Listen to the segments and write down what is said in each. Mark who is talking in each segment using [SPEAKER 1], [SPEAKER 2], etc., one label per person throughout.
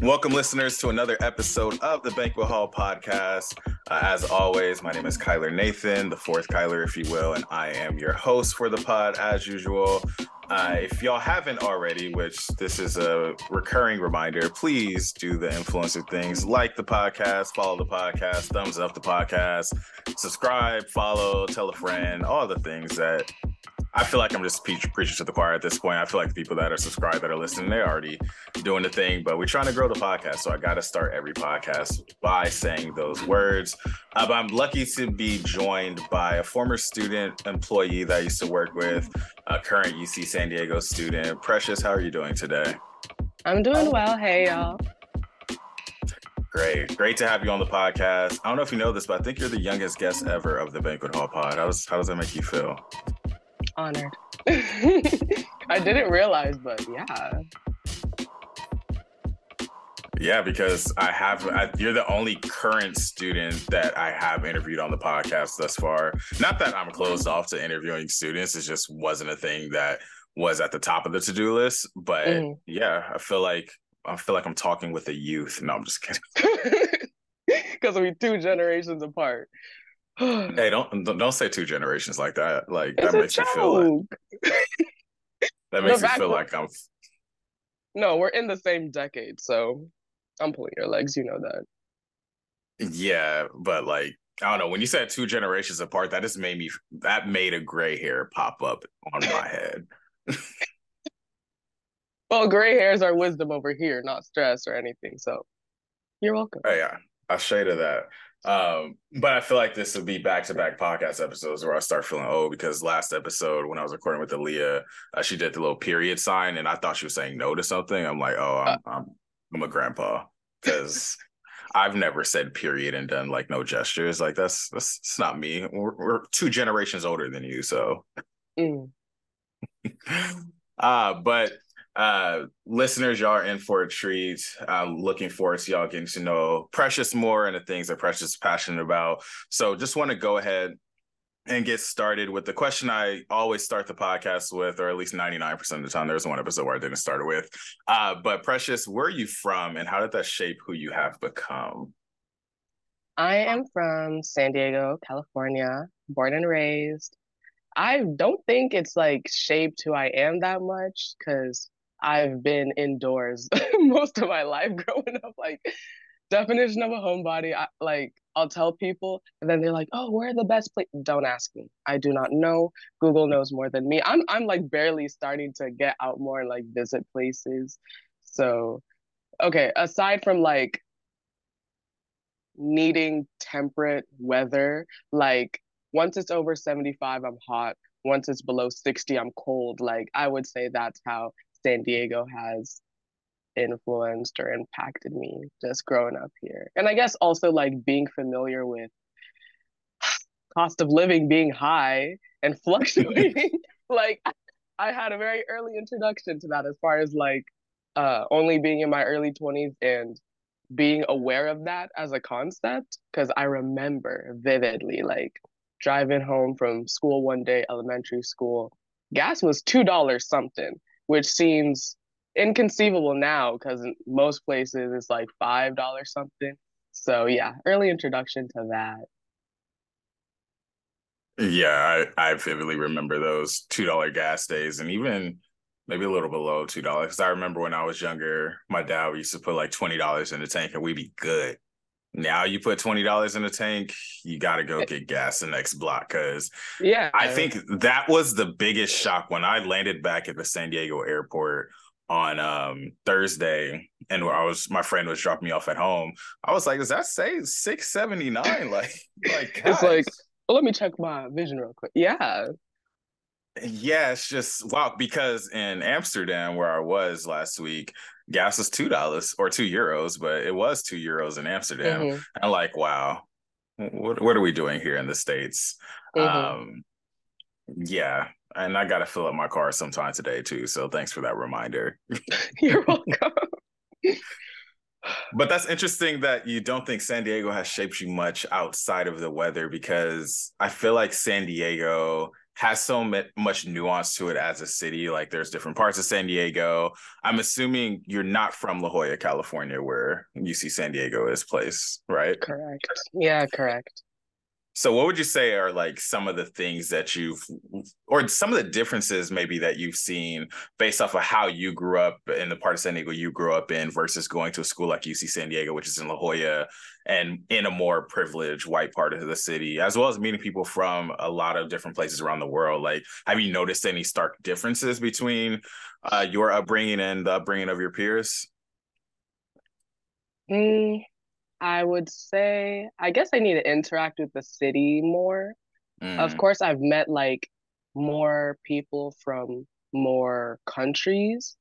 [SPEAKER 1] Welcome, listeners, to another episode of the Banquet Hall podcast. Uh, as always, my name is Kyler Nathan, the fourth Kyler, if you will, and I am your host for the pod as usual. Uh, if y'all haven't already, which this is a recurring reminder, please do the influencer things like the podcast, follow the podcast, thumbs up the podcast, subscribe, follow, tell a friend, all the things that I feel like I'm just preaching to the choir at this point. I feel like the people that are subscribed that are listening, they're already doing the thing, but we're trying to grow the podcast. So I got to start every podcast by saying those words. Uh, but I'm lucky to be joined by a former student employee that I used to work with, a current UC San Diego student. Precious, how are you doing today?
[SPEAKER 2] I'm doing well. Hey, y'all.
[SPEAKER 1] Great. Great to have you on the podcast. I don't know if you know this, but I think you're the youngest guest ever of the Banquet Hall pod. How does, how does that make you feel?
[SPEAKER 2] Honored. I didn't realize, but yeah.
[SPEAKER 1] Yeah, because I have, I, you're the only current student that I have interviewed on the podcast thus far. Not that I'm closed off to interviewing students, it just wasn't a thing that was at the top of the to do list. But mm. yeah, I feel like I feel like I'm talking with a youth. No, I'm just kidding.
[SPEAKER 2] Because we're two generations apart
[SPEAKER 1] hey, don't don't say two generations like that. Like it's that makes you feel like that makes you feel like I'm.
[SPEAKER 2] No, we're in the same decade, so I'm pulling your legs. You know that.
[SPEAKER 1] Yeah, but like I don't know. When you said two generations apart, that just made me that made a gray hair pop up on my head.
[SPEAKER 2] well, gray hairs are wisdom over here, not stress or anything. So you're welcome.
[SPEAKER 1] Oh yeah, I shaded that. Um, but I feel like this would be back to back podcast episodes where I start feeling old because last episode when I was recording with Aaliyah, uh, she did the little period sign and I thought she was saying no to something. I'm like, oh, I'm I'm, I'm a grandpa because I've never said period and done like no gestures. Like that's that's, that's not me. We're, we're, two generations older than you, so. Mm. uh, but uh, listeners, y'all are in for a treat. I'm looking forward to y'all getting to know Precious more and the things that Precious is passionate about. So just want to go ahead and get started with the question I always start the podcast with, or at least 99% of the time. There's one episode where I didn't start it with. Uh, but Precious, where are you from and how did that shape who you have become?
[SPEAKER 2] I am from San Diego, California, born and raised. I don't think it's like shaped who I am that much because I've been indoors most of my life growing up. Like, definition of a homebody, I, like, I'll tell people, and then they're like, "Oh, where are the best places?" Don't ask me. I do not know. Google knows more than me. I'm I'm like barely starting to get out more and like visit places. So, okay. Aside from like needing temperate weather, like once it's over 75, I'm hot. Once it's below 60, I'm cold. Like I would say that's how San Diego has influenced or impacted me just growing up here. And I guess also like being familiar with cost of living being high and fluctuating. like I had a very early introduction to that as far as like uh only being in my early 20s and being aware of that as a concept because I remember vividly like driving home from school one day, elementary school, gas was two dollars something which seems inconceivable now because most places it's like five dollars something. So yeah, early introduction to that.
[SPEAKER 1] Yeah, I, I vividly remember those two dollar gas days, and even maybe a little below two dollars. I remember when I was younger, my dad used to put like twenty dollars in the tank, and we'd be good. Now you put twenty dollars in the tank, you got to go get gas the next block. Because
[SPEAKER 2] yeah,
[SPEAKER 1] I think that was the biggest shock when I landed back at the San Diego airport on um Thursday, and where I was my friend was dropping me off at home. I was like, "Does that say six seventy nine? Like, like
[SPEAKER 2] it's like, well, let me check my vision real quick. Yeah,
[SPEAKER 1] yeah, it's just wow. Because in Amsterdam, where I was last week, gas was two dollars or two euros, but it was two euros in Amsterdam. Mm-hmm. I'm like, wow, what what are we doing here in the states? Mm-hmm. Um, yeah, and I got to fill up my car sometime today too. So thanks for that reminder.
[SPEAKER 2] You're welcome.
[SPEAKER 1] but that's interesting that you don't think San Diego has shaped you much outside of the weather because I feel like San Diego has so much nuance to it as a city. Like there's different parts of San Diego. I'm assuming you're not from La Jolla, California, where UC San Diego is placed, right?
[SPEAKER 2] Correct. Yeah, correct.
[SPEAKER 1] So, what would you say are like some of the things that you've, or some of the differences maybe that you've seen based off of how you grew up in the part of San Diego you grew up in versus going to a school like UC San Diego, which is in La Jolla and in a more privileged white part of the city, as well as meeting people from a lot of different places around the world? Like, have you noticed any stark differences between uh, your upbringing and the upbringing of your peers?
[SPEAKER 2] Mm, I would say, I guess I need to interact with the city more. Mm. Of course, I've met like more people from more countries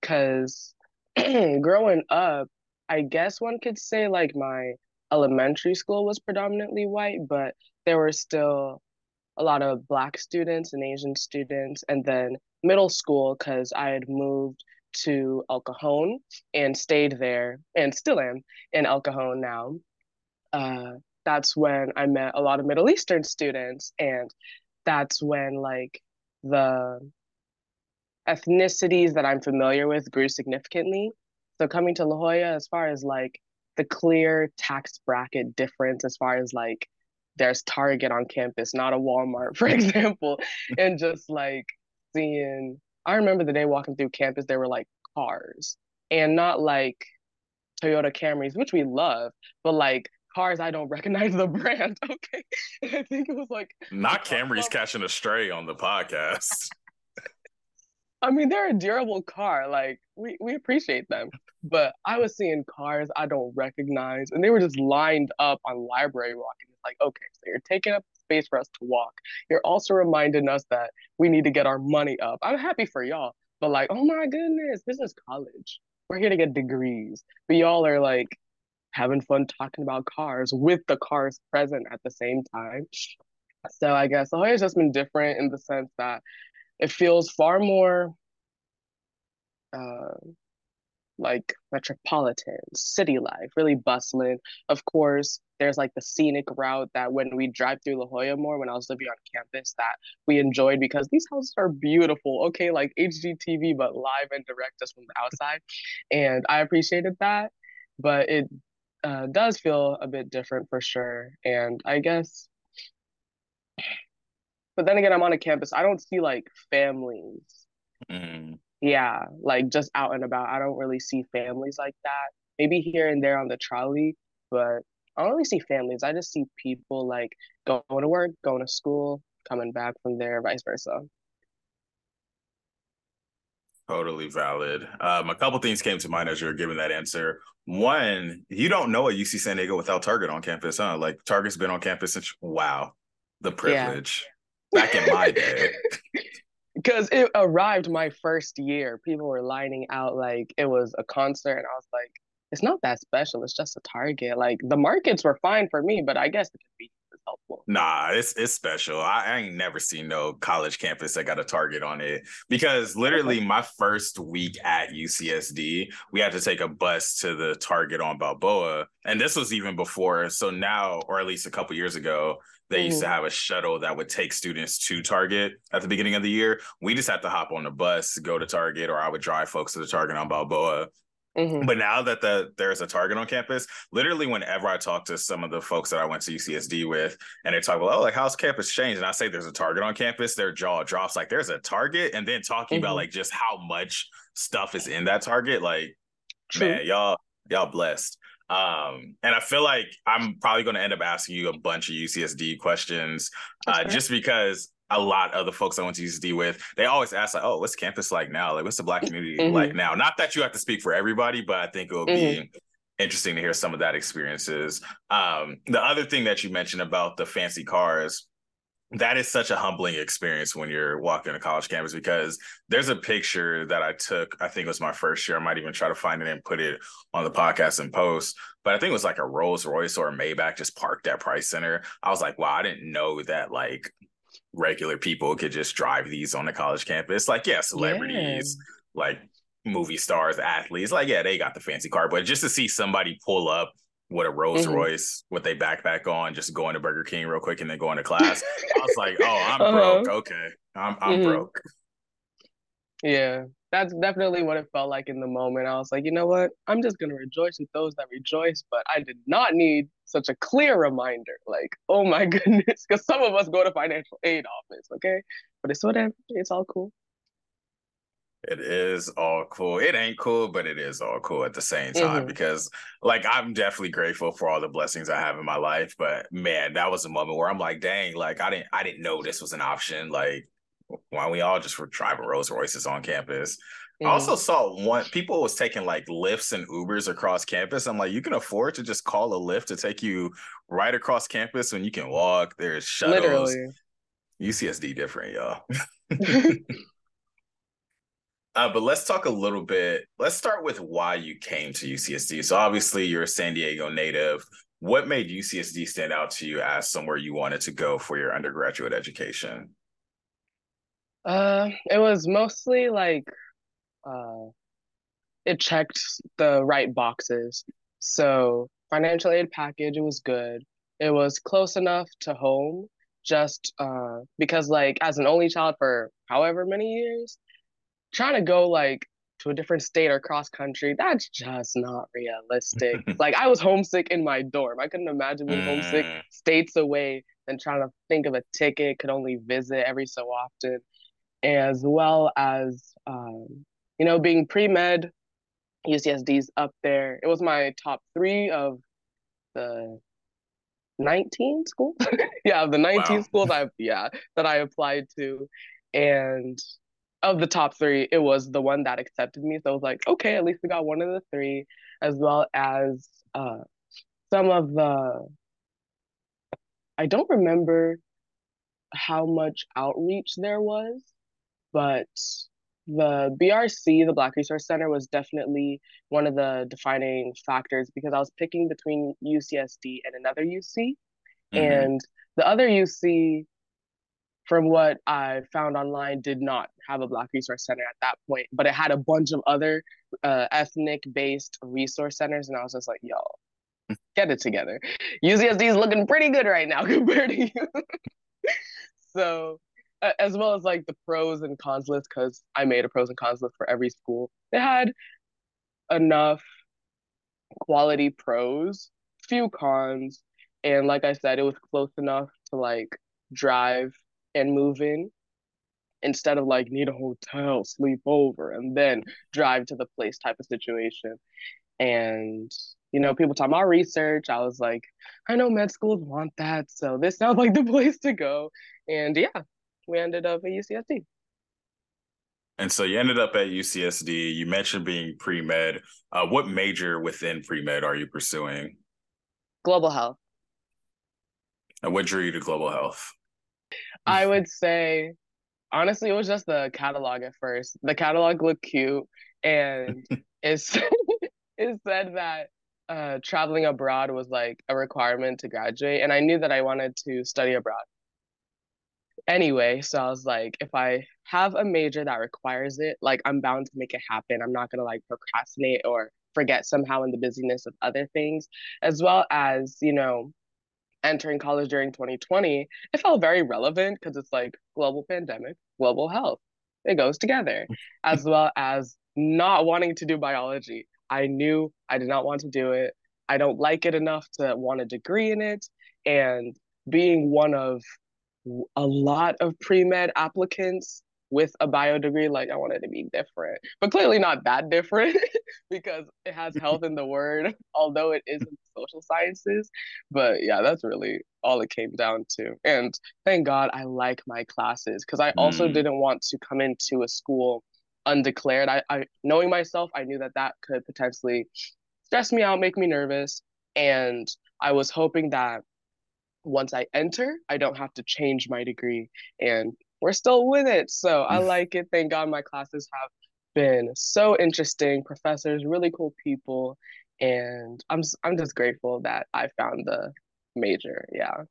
[SPEAKER 2] because growing up, I guess one could say like my elementary school was predominantly white, but there were still a lot of black students and Asian students. And then middle school, because I had moved to El Cajon and stayed there and still am in El Cajon now. Uh, that's when I met a lot of Middle Eastern students, and that's when like the ethnicities that I'm familiar with grew significantly. So coming to La Jolla, as far as like the clear tax bracket difference, as far as like there's Target on campus, not a Walmart, for example, and just like seeing I remember the day walking through campus, there were like cars and not like Toyota Camrys, which we love, but like cars I don't recognize the brand. Okay. I think it was like
[SPEAKER 1] not Camrys catching a stray on the podcast.
[SPEAKER 2] I mean, they're a durable car. Like we, we appreciate them. But I was seeing cars I don't recognize and they were just lined up on library walk. And it's like, okay, so you're taking up space for us to walk. You're also reminding us that we need to get our money up. I'm happy for y'all, but like, oh my goodness, this is college. We're here to get degrees. But y'all are like having fun talking about cars with the cars present at the same time. So I guess the has just been different in the sense that it feels far more uh, like metropolitan city life, really bustling. Of course, there's like the scenic route that when we drive through La Jolla more when I was living on campus that we enjoyed because these houses are beautiful. Okay, like HGTV, but live and direct just from the outside. And I appreciated that. But it uh, does feel a bit different for sure. And I guess, but then again, I'm on a campus. I don't see like families. Mm yeah, like just out and about. I don't really see families like that. Maybe here and there on the trolley, but I don't really see families. I just see people like going to work, going to school, coming back from there, vice versa.
[SPEAKER 1] Totally valid. Um, a couple things came to mind as you were giving that answer. One, you don't know a UC San Diego without Target on campus, huh? Like Target's been on campus since wow, the privilege. Yeah. Back in my day.
[SPEAKER 2] because it arrived my first year. People were lining out like it was a concert, and I was like, it's not that special. It's just a Target. Like the markets were fine for me, but I guess the convenience is helpful.
[SPEAKER 1] Nah, it's it's special. I, I ain't never seen no college campus that got a Target on it because literally my first week at UCSD, we had to take a bus to the Target on Balboa, and this was even before. So now, or at least a couple years ago, they mm-hmm. used to mm-hmm. have a shuttle that would take students to Target at the beginning of the year. We just had to hop on the bus, go to Target, or I would drive folks to the Target on Balboa. Mm-hmm. But now that the there's a Target on campus, literally whenever I talk to some of the folks that I went to UCSD with, and they talk about, oh, like how's campus changed, and I say there's a Target on campus, their jaw drops like there's a Target, and then talking mm-hmm. about like just how much stuff is in that Target, like True. man, y'all y'all blessed. Um, and I feel like I'm probably going to end up asking you a bunch of UCSD questions, uh, just because a lot of the folks I went to UCSD with, they always ask like, "Oh, what's campus like now? Like, what's the Black community mm-hmm. like now?" Not that you have to speak for everybody, but I think it will mm-hmm. be interesting to hear some of that experiences. Um, the other thing that you mentioned about the fancy cars, that is such a humbling experience when you're walking a college campus because there's a picture that I took. I think it was my first year. I might even try to find it and put it on the podcast and post. But I think it was like a Rolls Royce or a Maybach just parked at Price Center. I was like, wow, I didn't know that like regular people could just drive these on the college campus. Like, yeah, celebrities, yeah. like movie stars, athletes, like, yeah, they got the fancy car. But just to see somebody pull up with a Rolls mm-hmm. Royce with a backpack on, just going to Burger King real quick and then going to class. I was like, oh, I'm uh-huh. broke. Okay, I'm I'm mm-hmm. broke.
[SPEAKER 2] Yeah, that's definitely what it felt like in the moment. I was like, you know what? I'm just gonna rejoice with those that rejoice, but I did not need such a clear reminder. Like, oh my goodness, because some of us go to financial aid office, okay? But it's whatever. It's all cool.
[SPEAKER 1] It is all cool. It ain't cool, but it is all cool at the same time mm-hmm. because, like, I'm definitely grateful for all the blessings I have in my life. But man, that was a moment where I'm like, dang, like I didn't, I didn't know this was an option. Like, why we all just were driving Rolls Royces on campus. Mm-hmm. I also saw one people was taking like Lyfts and Ubers across campus. I'm like, you can afford to just call a Lyft to take you right across campus when you can walk. There's shuttles. Literally. UCSD different, y'all. Uh, but let's talk a little bit. Let's start with why you came to UCSD. So obviously, you're a San Diego native. What made UCSD stand out to you as somewhere you wanted to go for your undergraduate education?
[SPEAKER 2] Uh, it was mostly like, uh, it checked the right boxes. So financial aid package, it was good. It was close enough to home, just uh, because like as an only child for however many years, trying to go like to a different state or cross country, that's just not realistic. like I was homesick in my dorm. I couldn't imagine being homesick mm. states away and trying to think of a ticket, could only visit every so often, as well as um, you know, being pre-med, UCSD's up there. It was my top three of the 19 schools. yeah, of the 19 wow. schools I yeah, that I applied to. And of the top three, it was the one that accepted me. So I was like, okay, at least we got one of the three, as well as uh, some of the. I don't remember how much outreach there was, but the BRC, the Black Resource Center, was definitely one of the defining factors because I was picking between UCSD and another UC. Mm-hmm. And the other UC from what I found online, did not have a Black Resource Center at that point, but it had a bunch of other uh, ethnic based resource centers. And I was just like, yo, get it together. UCSD is looking pretty good right now compared to you. so, uh, as well as like the pros and cons list, because I made a pros and cons list for every school. They had enough quality pros, few cons. And like I said, it was close enough to like drive and move in instead of like need a hotel, sleep over, and then drive to the place type of situation. And you know, people talk about research. I was like, I know med schools want that, so this sounds like the place to go. And yeah, we ended up at UCSD.
[SPEAKER 1] And so you ended up at UCSD. You mentioned being pre med. Uh, what major within pre med are you pursuing?
[SPEAKER 2] Global health.
[SPEAKER 1] And what drew you to global health?
[SPEAKER 2] I would say, honestly, it was just the catalog at first. The catalog looked cute, and it's it said that uh, traveling abroad was like a requirement to graduate, and I knew that I wanted to study abroad. Anyway, so I was like, if I have a major that requires it, like I'm bound to make it happen. I'm not gonna like procrastinate or forget somehow in the busyness of other things, as well as you know entering college during 2020, it felt very relevant because it's like global pandemic, global health. It goes together, as well as not wanting to do biology. I knew I did not want to do it. I don't like it enough to want a degree in it. And being one of a lot of pre med applicants with a bio degree, like I wanted to be different, but clearly not that different because it has health in the word, although it isn't social sciences. But yeah, that's really all it came down to. And thank God I like my classes because I also mm. didn't want to come into a school undeclared. I, I, knowing myself, I knew that that could potentially stress me out, make me nervous. And I was hoping that once I enter, I don't have to change my degree and we're still with it. So I mm. like it. Thank God my classes have been so interesting. Professors, really cool people, and I'm I'm just grateful that I found the major. Yeah.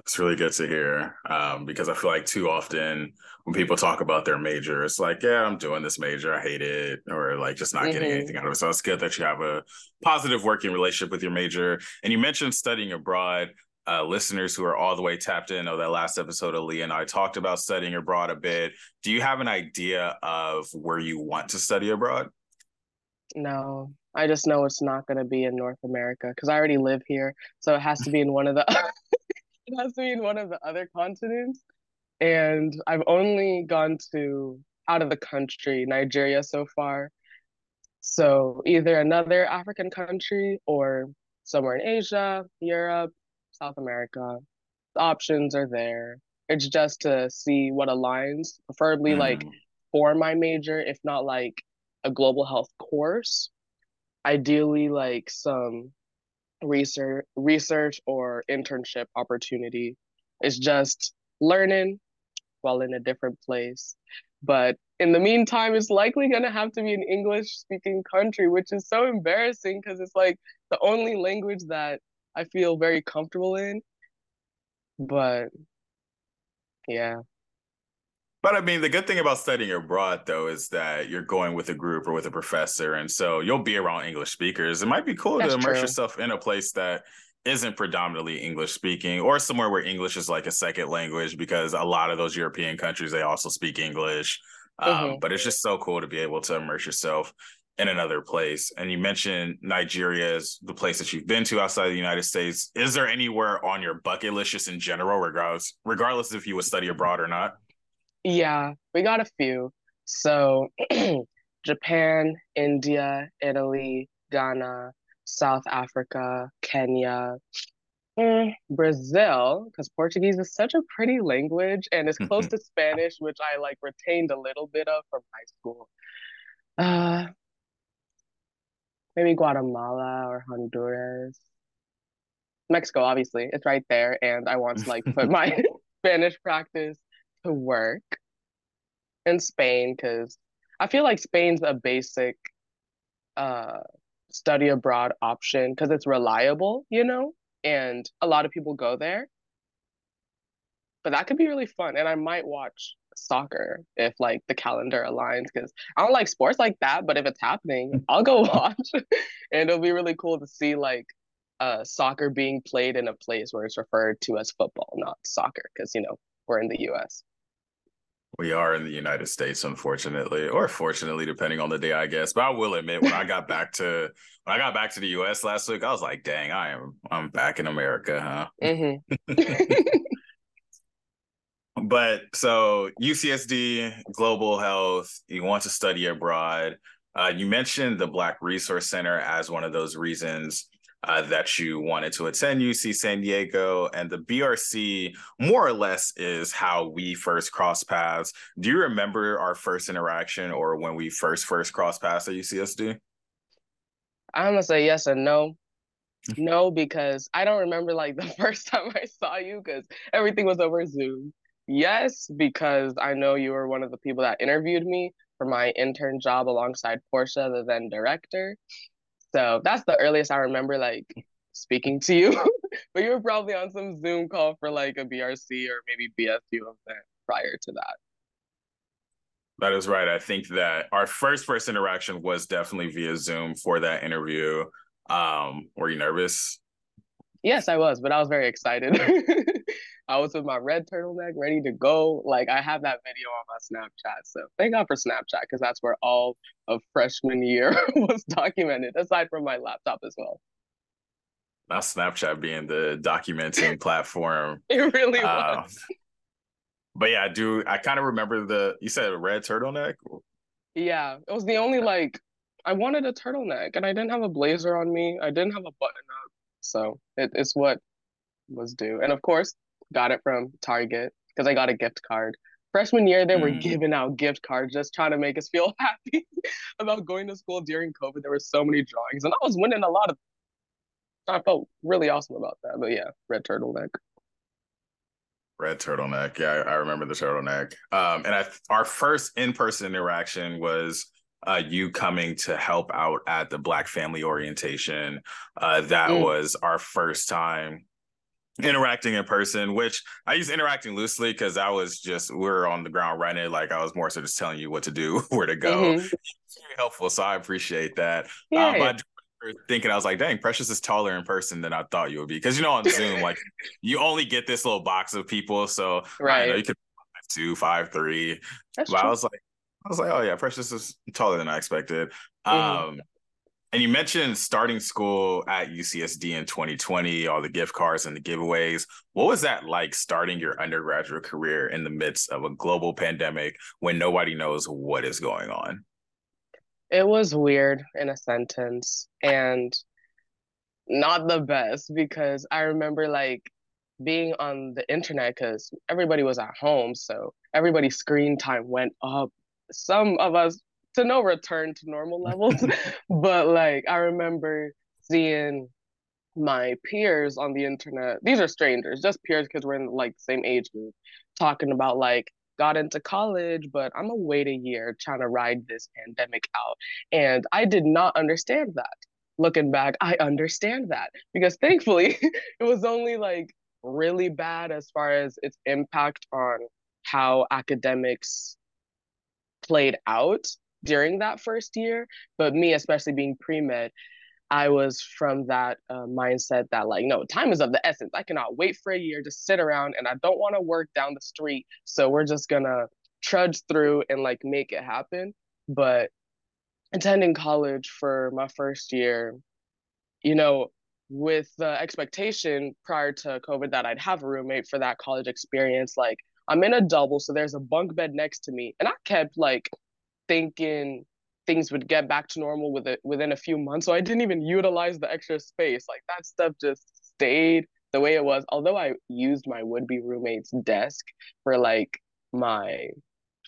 [SPEAKER 1] It's really good to hear um, because I feel like too often when people talk about their major, it's like, yeah, I'm doing this major, I hate it, or like just not mm-hmm. getting anything out of it. So it's good that you have a positive working relationship with your major. And you mentioned studying abroad. Uh, listeners who are all the way tapped in, know that last episode Aaliyah and I talked about studying abroad a bit. Do you have an idea of where you want to study abroad?
[SPEAKER 2] No, I just know it's not going to be in North America because I already live here. So it has to be in one of the it has to be in one of the other continents. And I've only gone to out of the country, Nigeria so far. So either another African country or somewhere in Asia, Europe, South America. The options are there. It's just to see what aligns, preferably mm. like for my major, if not like a global health course. Ideally like some research research or internship opportunity. It's just learning while in a different place. But in the meantime, it's likely going to have to be an English speaking country, which is so embarrassing because it's like the only language that I feel very comfortable in. But yeah.
[SPEAKER 1] But I mean, the good thing about studying abroad, though, is that you're going with a group or with a professor. And so you'll be around English speakers. It might be cool That's to immerse true. yourself in a place that isn't predominantly English speaking or somewhere where English is like a second language because a lot of those European countries, they also speak English. Um, mm-hmm. But it's just so cool to be able to immerse yourself in another place. And you mentioned Nigeria is the place that you've been to outside the United States. Is there anywhere on your bucket list, just in general, regardless, regardless if you would study abroad or not?
[SPEAKER 2] Yeah, we got a few. So Japan, India, Italy, Ghana, South Africa, Kenya, mm, Brazil, because Portuguese is such a pretty language and it's close to Spanish, which I like retained a little bit of from high school. Uh, maybe Guatemala or Honduras. Mexico, obviously, it's right there, and I want to like put my Spanish practice to work in Spain because I feel like Spain's a basic uh study abroad option because it's reliable, you know, and a lot of people go there. But that could be really fun, and I might watch soccer if like the calendar aligns because I don't like sports like that, but if it's happening, I'll go watch, and it'll be really cool to see like uh soccer being played in a place where it's referred to as football, not soccer, because you know we're in the U.S.
[SPEAKER 1] We are in the United States, unfortunately, or fortunately, depending on the day, I guess. But I will admit, when I got back to when I got back to the U.S. last week, I was like, "Dang, I am I'm back in America, huh?" Mm-hmm. but so UCSD, global health. You want to study abroad. Uh, you mentioned the Black Resource Center as one of those reasons uh, that you wanted to attend UC San Diego. And the BRC, more or less, is how we first crossed paths. Do you remember our first interaction or when we first first crossed paths at UCSD?
[SPEAKER 2] I'm gonna say yes and no. No, because I don't remember like the first time I saw you because everything was over Zoom. Yes, because I know you were one of the people that interviewed me for my intern job alongside Portia, the then director. So that's the earliest I remember like speaking to you. but you were probably on some Zoom call for like a BRC or maybe BSU event prior to that.
[SPEAKER 1] That is right. I think that our first first interaction was definitely via Zoom for that interview. Um, were you nervous?
[SPEAKER 2] Yes, I was, but I was very excited. I was with my red turtleneck ready to go. Like I have that video on my Snapchat. So thank God for Snapchat because that's where all of freshman year was documented, aside from my laptop as well.
[SPEAKER 1] Not Snapchat being the documenting platform.
[SPEAKER 2] It really uh, was.
[SPEAKER 1] But yeah, I do. I kind of remember the. You said a red turtleneck.
[SPEAKER 2] Yeah, it was the only like. I wanted a turtleneck, and I didn't have a blazer on me. I didn't have a button up, so it, it's what was due. And of course, got it from Target because I got a gift card. Freshman year, they were mm. giving out gift cards just trying to make us feel happy about going to school during COVID. There were so many drawings, and I was winning a lot of. I felt really awesome about that. But yeah, red turtleneck.
[SPEAKER 1] Red turtleneck. Yeah, I, I remember the turtleneck. Um, and I, our first in-person interaction was uh, you coming to help out at the Black Family Orientation. Uh, that mm. was our first time interacting in person, which I use interacting loosely because I was just we are on the ground running. Like I was more so just telling you what to do, where to go. Mm-hmm. Very helpful, so I appreciate that. Um, but thinking I was like, dang, Precious is taller in person than I thought you would be because you know on Zoom like you only get this little box of people, so right, know, you could five two, five three. That's but true. I was like, I was like, oh yeah, Precious is taller than I expected. Mm-hmm. Um, and you mentioned starting school at UCSD in 2020, all the gift cards and the giveaways. What was that like starting your undergraduate career in the midst of a global pandemic when nobody knows what is going on?
[SPEAKER 2] It was weird in a sentence and not the best because I remember like being on the internet because everybody was at home. So everybody's screen time went up. Some of us to no return to normal levels. but like I remember seeing my peers on the internet. These are strangers, just peers because we're in like the same age group, talking about like got into college, but I'm gonna wait a year trying to ride this pandemic out. And I did not understand that. Looking back, I understand that because thankfully it was only like really bad as far as its impact on how academics played out during that first year. But me, especially being pre med, I was from that uh, mindset that like, no, time is of the essence. I cannot wait for a year to sit around, and I don't want to work down the street. So we're just gonna trudge through and like make it happen. But attending college for my first year, you know, with the expectation prior to COVID that I'd have a roommate for that college experience, like I'm in a double, so there's a bunk bed next to me, and I kept like thinking things would get back to normal with it within a few months. So I didn't even utilize the extra space. Like that stuff just stayed the way it was. Although I used my would be roommate's desk for like my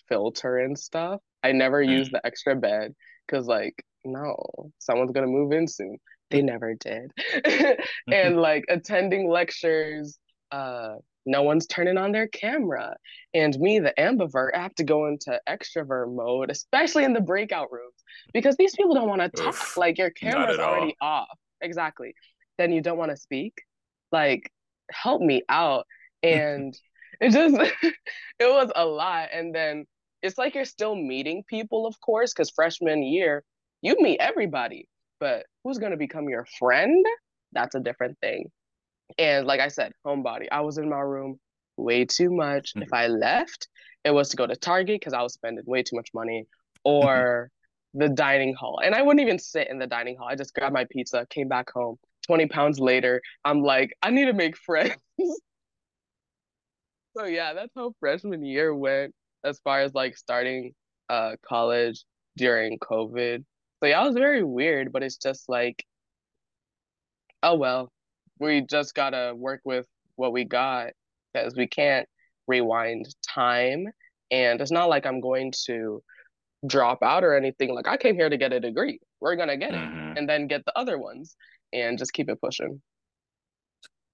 [SPEAKER 2] filter and stuff, I never mm. used the extra bed because, like, no, someone's gonna move in soon. They never did. and like attending lectures, uh, no one's turning on their camera. And me, the ambivert, I have to go into extrovert mode, especially in the breakout rooms, because these people don't want to talk. Oof, like your camera's already off. Exactly. Then you don't want to speak. Like, help me out. And it just, it was a lot. And then it's like you're still meeting people, of course, because freshman year, you meet everybody. But who's going to become your friend? That's a different thing. And like I said, homebody. I was in my room way too much. Mm-hmm. If I left, it was to go to Target because I was spending way too much money, or the dining hall. And I wouldn't even sit in the dining hall. I just grabbed my pizza, came back home. 20 pounds later, I'm like, I need to make friends. so yeah, that's how freshman year went as far as like starting uh college during COVID. So yeah, it was very weird, but it's just like, oh well, we just gotta work with what we got because we can't rewind time. And it's not like I'm going to drop out or anything. Like I came here to get a degree. We're gonna get mm-hmm. it and then get the other ones and just keep it pushing.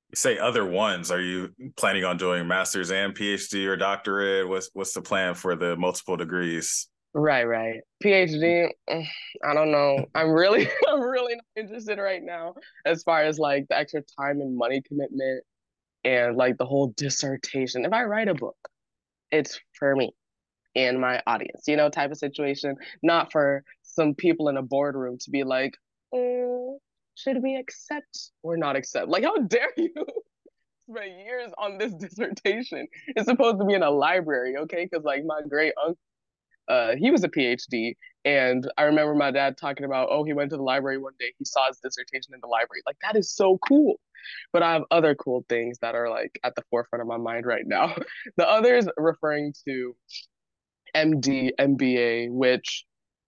[SPEAKER 1] You say other ones. Are you planning on doing masters and PhD or doctorate? What's what's the plan for the multiple degrees?
[SPEAKER 2] Right, right. PhD, mm, I don't know. I'm really, I'm really not interested right now as far as like the extra time and money commitment and like the whole dissertation. If I write a book, it's for me and my audience, you know, type of situation, not for some people in a boardroom to be like, mm, should we accept or not accept? Like, how dare you? spend years on this dissertation. It's supposed to be in a library, okay? Because like my great uncle uh, he was a PhD. And I remember my dad talking about, oh, he went to the library one day, he saw his dissertation in the library. Like, that is so cool. But I have other cool things that are like at the forefront of my mind right now. the others referring to MD, MBA, which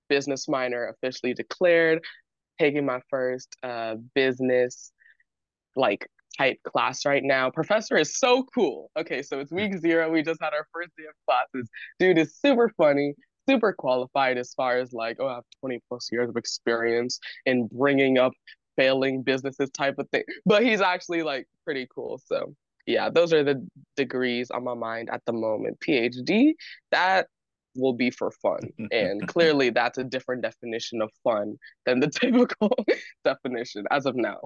[SPEAKER 2] business minor officially declared, taking my first uh, business like type class right now. Professor is so cool. Okay, so it's week zero. We just had our first day of classes. Dude is super funny, super qualified as far as like, oh, I have 20 plus years of experience in bringing up failing businesses type of thing. But he's actually like pretty cool. So yeah, those are the degrees on my mind at the moment. PhD, that will be for fun. And clearly that's a different definition of fun than the typical definition as of now.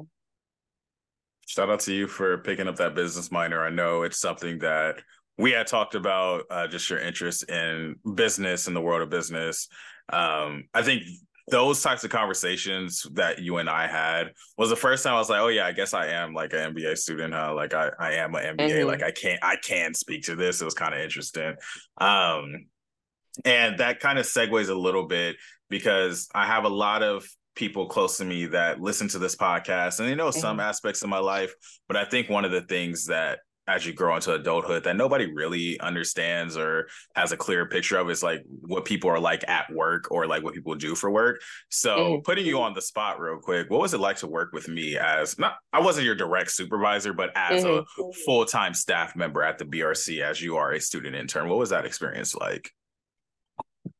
[SPEAKER 1] Shout out to you for picking up that business minor. I know it's something that we had talked about, uh, just your interest in business and the world of business. Um, I think those types of conversations that you and I had was the first time I was like, oh yeah, I guess I am like an MBA student, huh? Like I, I am an MBA. Mm-hmm. Like I can't I can speak to this. It was kind of interesting. Um and that kind of segues a little bit because I have a lot of people close to me that listen to this podcast and they know mm-hmm. some aspects of my life. But I think one of the things that as you grow into adulthood that nobody really understands or has a clear picture of is like what people are like at work or like what people do for work. So mm-hmm. putting you on the spot real quick, what was it like to work with me as not I wasn't your direct supervisor, but as mm-hmm. a full-time staff member at the BRC as you are a student intern? What was that experience like?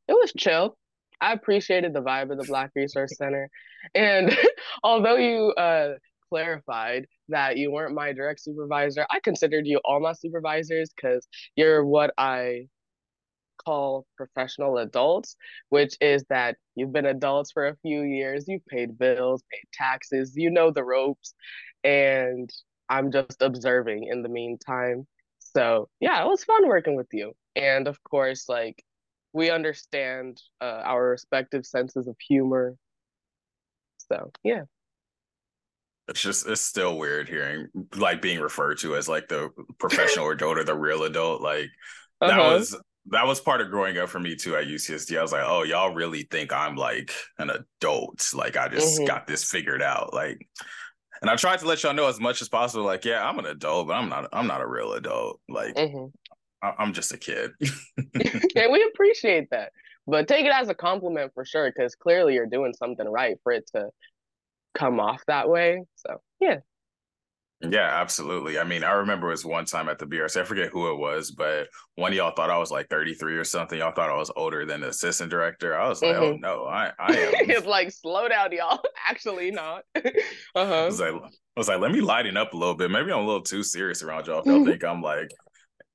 [SPEAKER 2] It was chill. I appreciated the vibe of the Black Resource Center. And although you uh, clarified that you weren't my direct supervisor, I considered you all my supervisors because you're what I call professional adults, which is that you've been adults for a few years, you've paid bills, paid taxes, you know the ropes, and I'm just observing in the meantime. So, yeah, it was fun working with you. And of course, like we understand uh, our respective senses of humor. So yeah.
[SPEAKER 1] It's just it's still weird hearing like being referred to as like the professional adult or the real adult. Like that uh-huh. was that was part of growing up for me too at UCSD. I was like, oh, y'all really think I'm like an adult? Like I just mm-hmm. got this figured out. Like and I tried to let y'all know as much as possible, like, yeah, I'm an adult, but I'm not I'm not a real adult. Like mm-hmm. I'm just a kid.
[SPEAKER 2] and we appreciate that. But take it as a compliment for sure, because clearly you're doing something right for it to come off that way. So yeah.
[SPEAKER 1] Yeah, absolutely. I mean, I remember it was one time at the BRC. I forget who it was, but one of y'all thought I was like 33 or something. Y'all thought I was older than the assistant director. I was like, oh, mm-hmm. oh no, I, I am.
[SPEAKER 2] it's like slow down, y'all. Actually, not.
[SPEAKER 1] uh-huh. I was like, I was like, let me lighten up a little bit. Maybe I'm a little too serious around y'all. If y'all think I'm like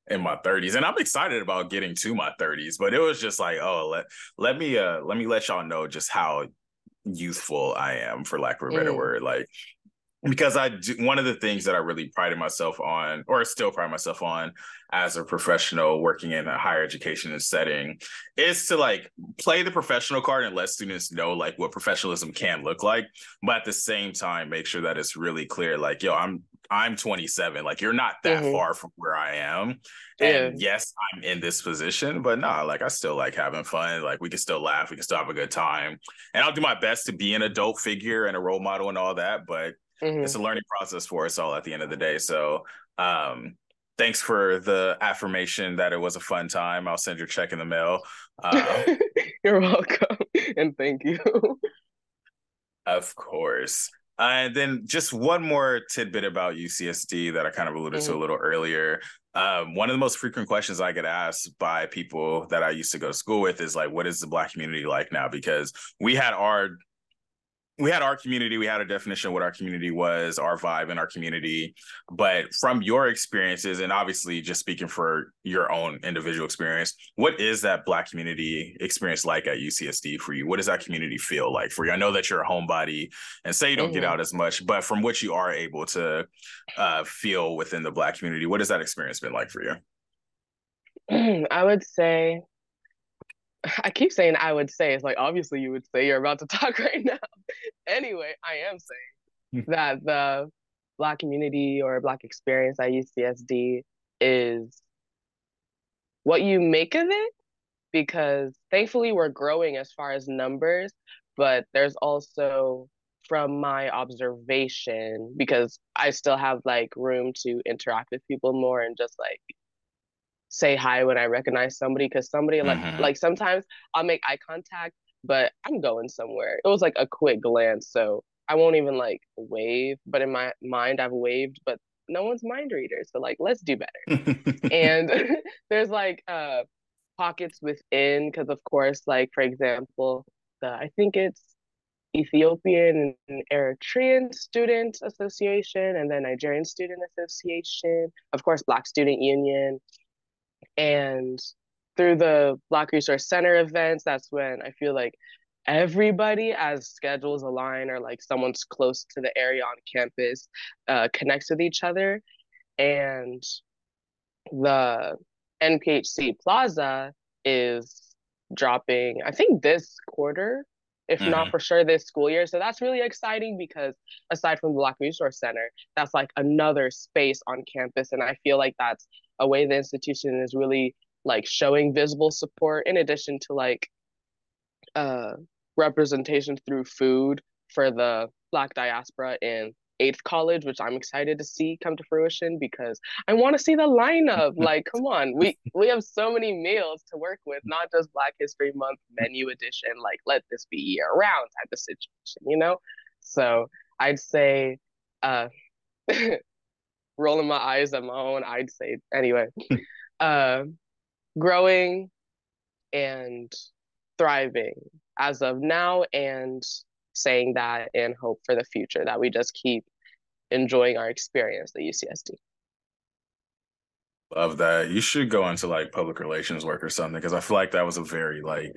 [SPEAKER 1] in my 30s and i'm excited about getting to my 30s but it was just like oh let let me uh let me let y'all know just how youthful i am for lack of a better mm. word like because I do, one of the things that I really prided myself on, or still pride myself on, as a professional working in a higher education setting, is to like play the professional card and let students know like what professionalism can look like, but at the same time make sure that it's really clear, like yo, I'm I'm 27. Like you're not that mm-hmm. far from where I am. And yeah. yes, I'm in this position, but nah, like I still like having fun. Like we can still laugh, we can still have a good time. And I'll do my best to be an adult figure and a role model and all that, but mm-hmm. it's a learning process for us all at the end of the day. So um thanks for the affirmation that it was a fun time. I'll send your check in the mail.
[SPEAKER 2] Uh, You're welcome. And thank you.
[SPEAKER 1] Of course. Uh, and then just one more tidbit about UCSD that I kind of alluded mm-hmm. to a little earlier. Um, one of the most frequent questions I get asked by people that I used to go to school with is like, what is the Black community like now? Because we had our we had our community, we had a definition of what our community was, our vibe in our community. But from your experiences, and obviously just speaking for your own individual experience, what is that Black community experience like at UCSD for you? What does that community feel like for you? I know that you're a homebody and say you don't mm-hmm. get out as much, but from what you are able to uh, feel within the Black community, what has that experience been like for
[SPEAKER 2] you? I would say I keep saying I would say. It's like obviously you would say you're about to talk right now. anyway, I am saying hmm. that the Black community or Black experience at UCSD is what you make of it because thankfully we're growing as far as numbers, but there's also from my observation because I still have like room to interact with people more and just like say hi when I recognize somebody because somebody like mm-hmm. like sometimes I'll make eye contact, but I'm going somewhere. It was like a quick glance, so I won't even like wave. But in my mind, I've waved, but no one's mind reader. So like, let's do better. and there's like uh pockets within because of course, like for example, the I think it's Ethiopian and Eritrean Student Association, and then Nigerian Student Association, of course, Black Student Union, and through the Black Resource Center events, that's when I feel like everybody as schedules align or like someone's close to the area on campus uh, connects with each other. And the nphc plaza is dropping i think this quarter if mm-hmm. not for sure this school year so that's really exciting because aside from the black resource center that's like another space on campus and i feel like that's a way the institution is really like showing visible support in addition to like uh, representation through food for the Black diaspora in Eighth College, which I'm excited to see come to fruition because I want to see the lineup. like, come on, we we have so many meals to work with, not just Black History Month menu edition. Like, let this be year round type of situation, you know. So I'd say, uh, rolling my eyes at my own, I'd say anyway, uh, growing and thriving as of now and saying that in hope for the future that we just keep enjoying our experience at UCSD.
[SPEAKER 1] Love that. You should go into like public relations work or something because I feel like that was a very like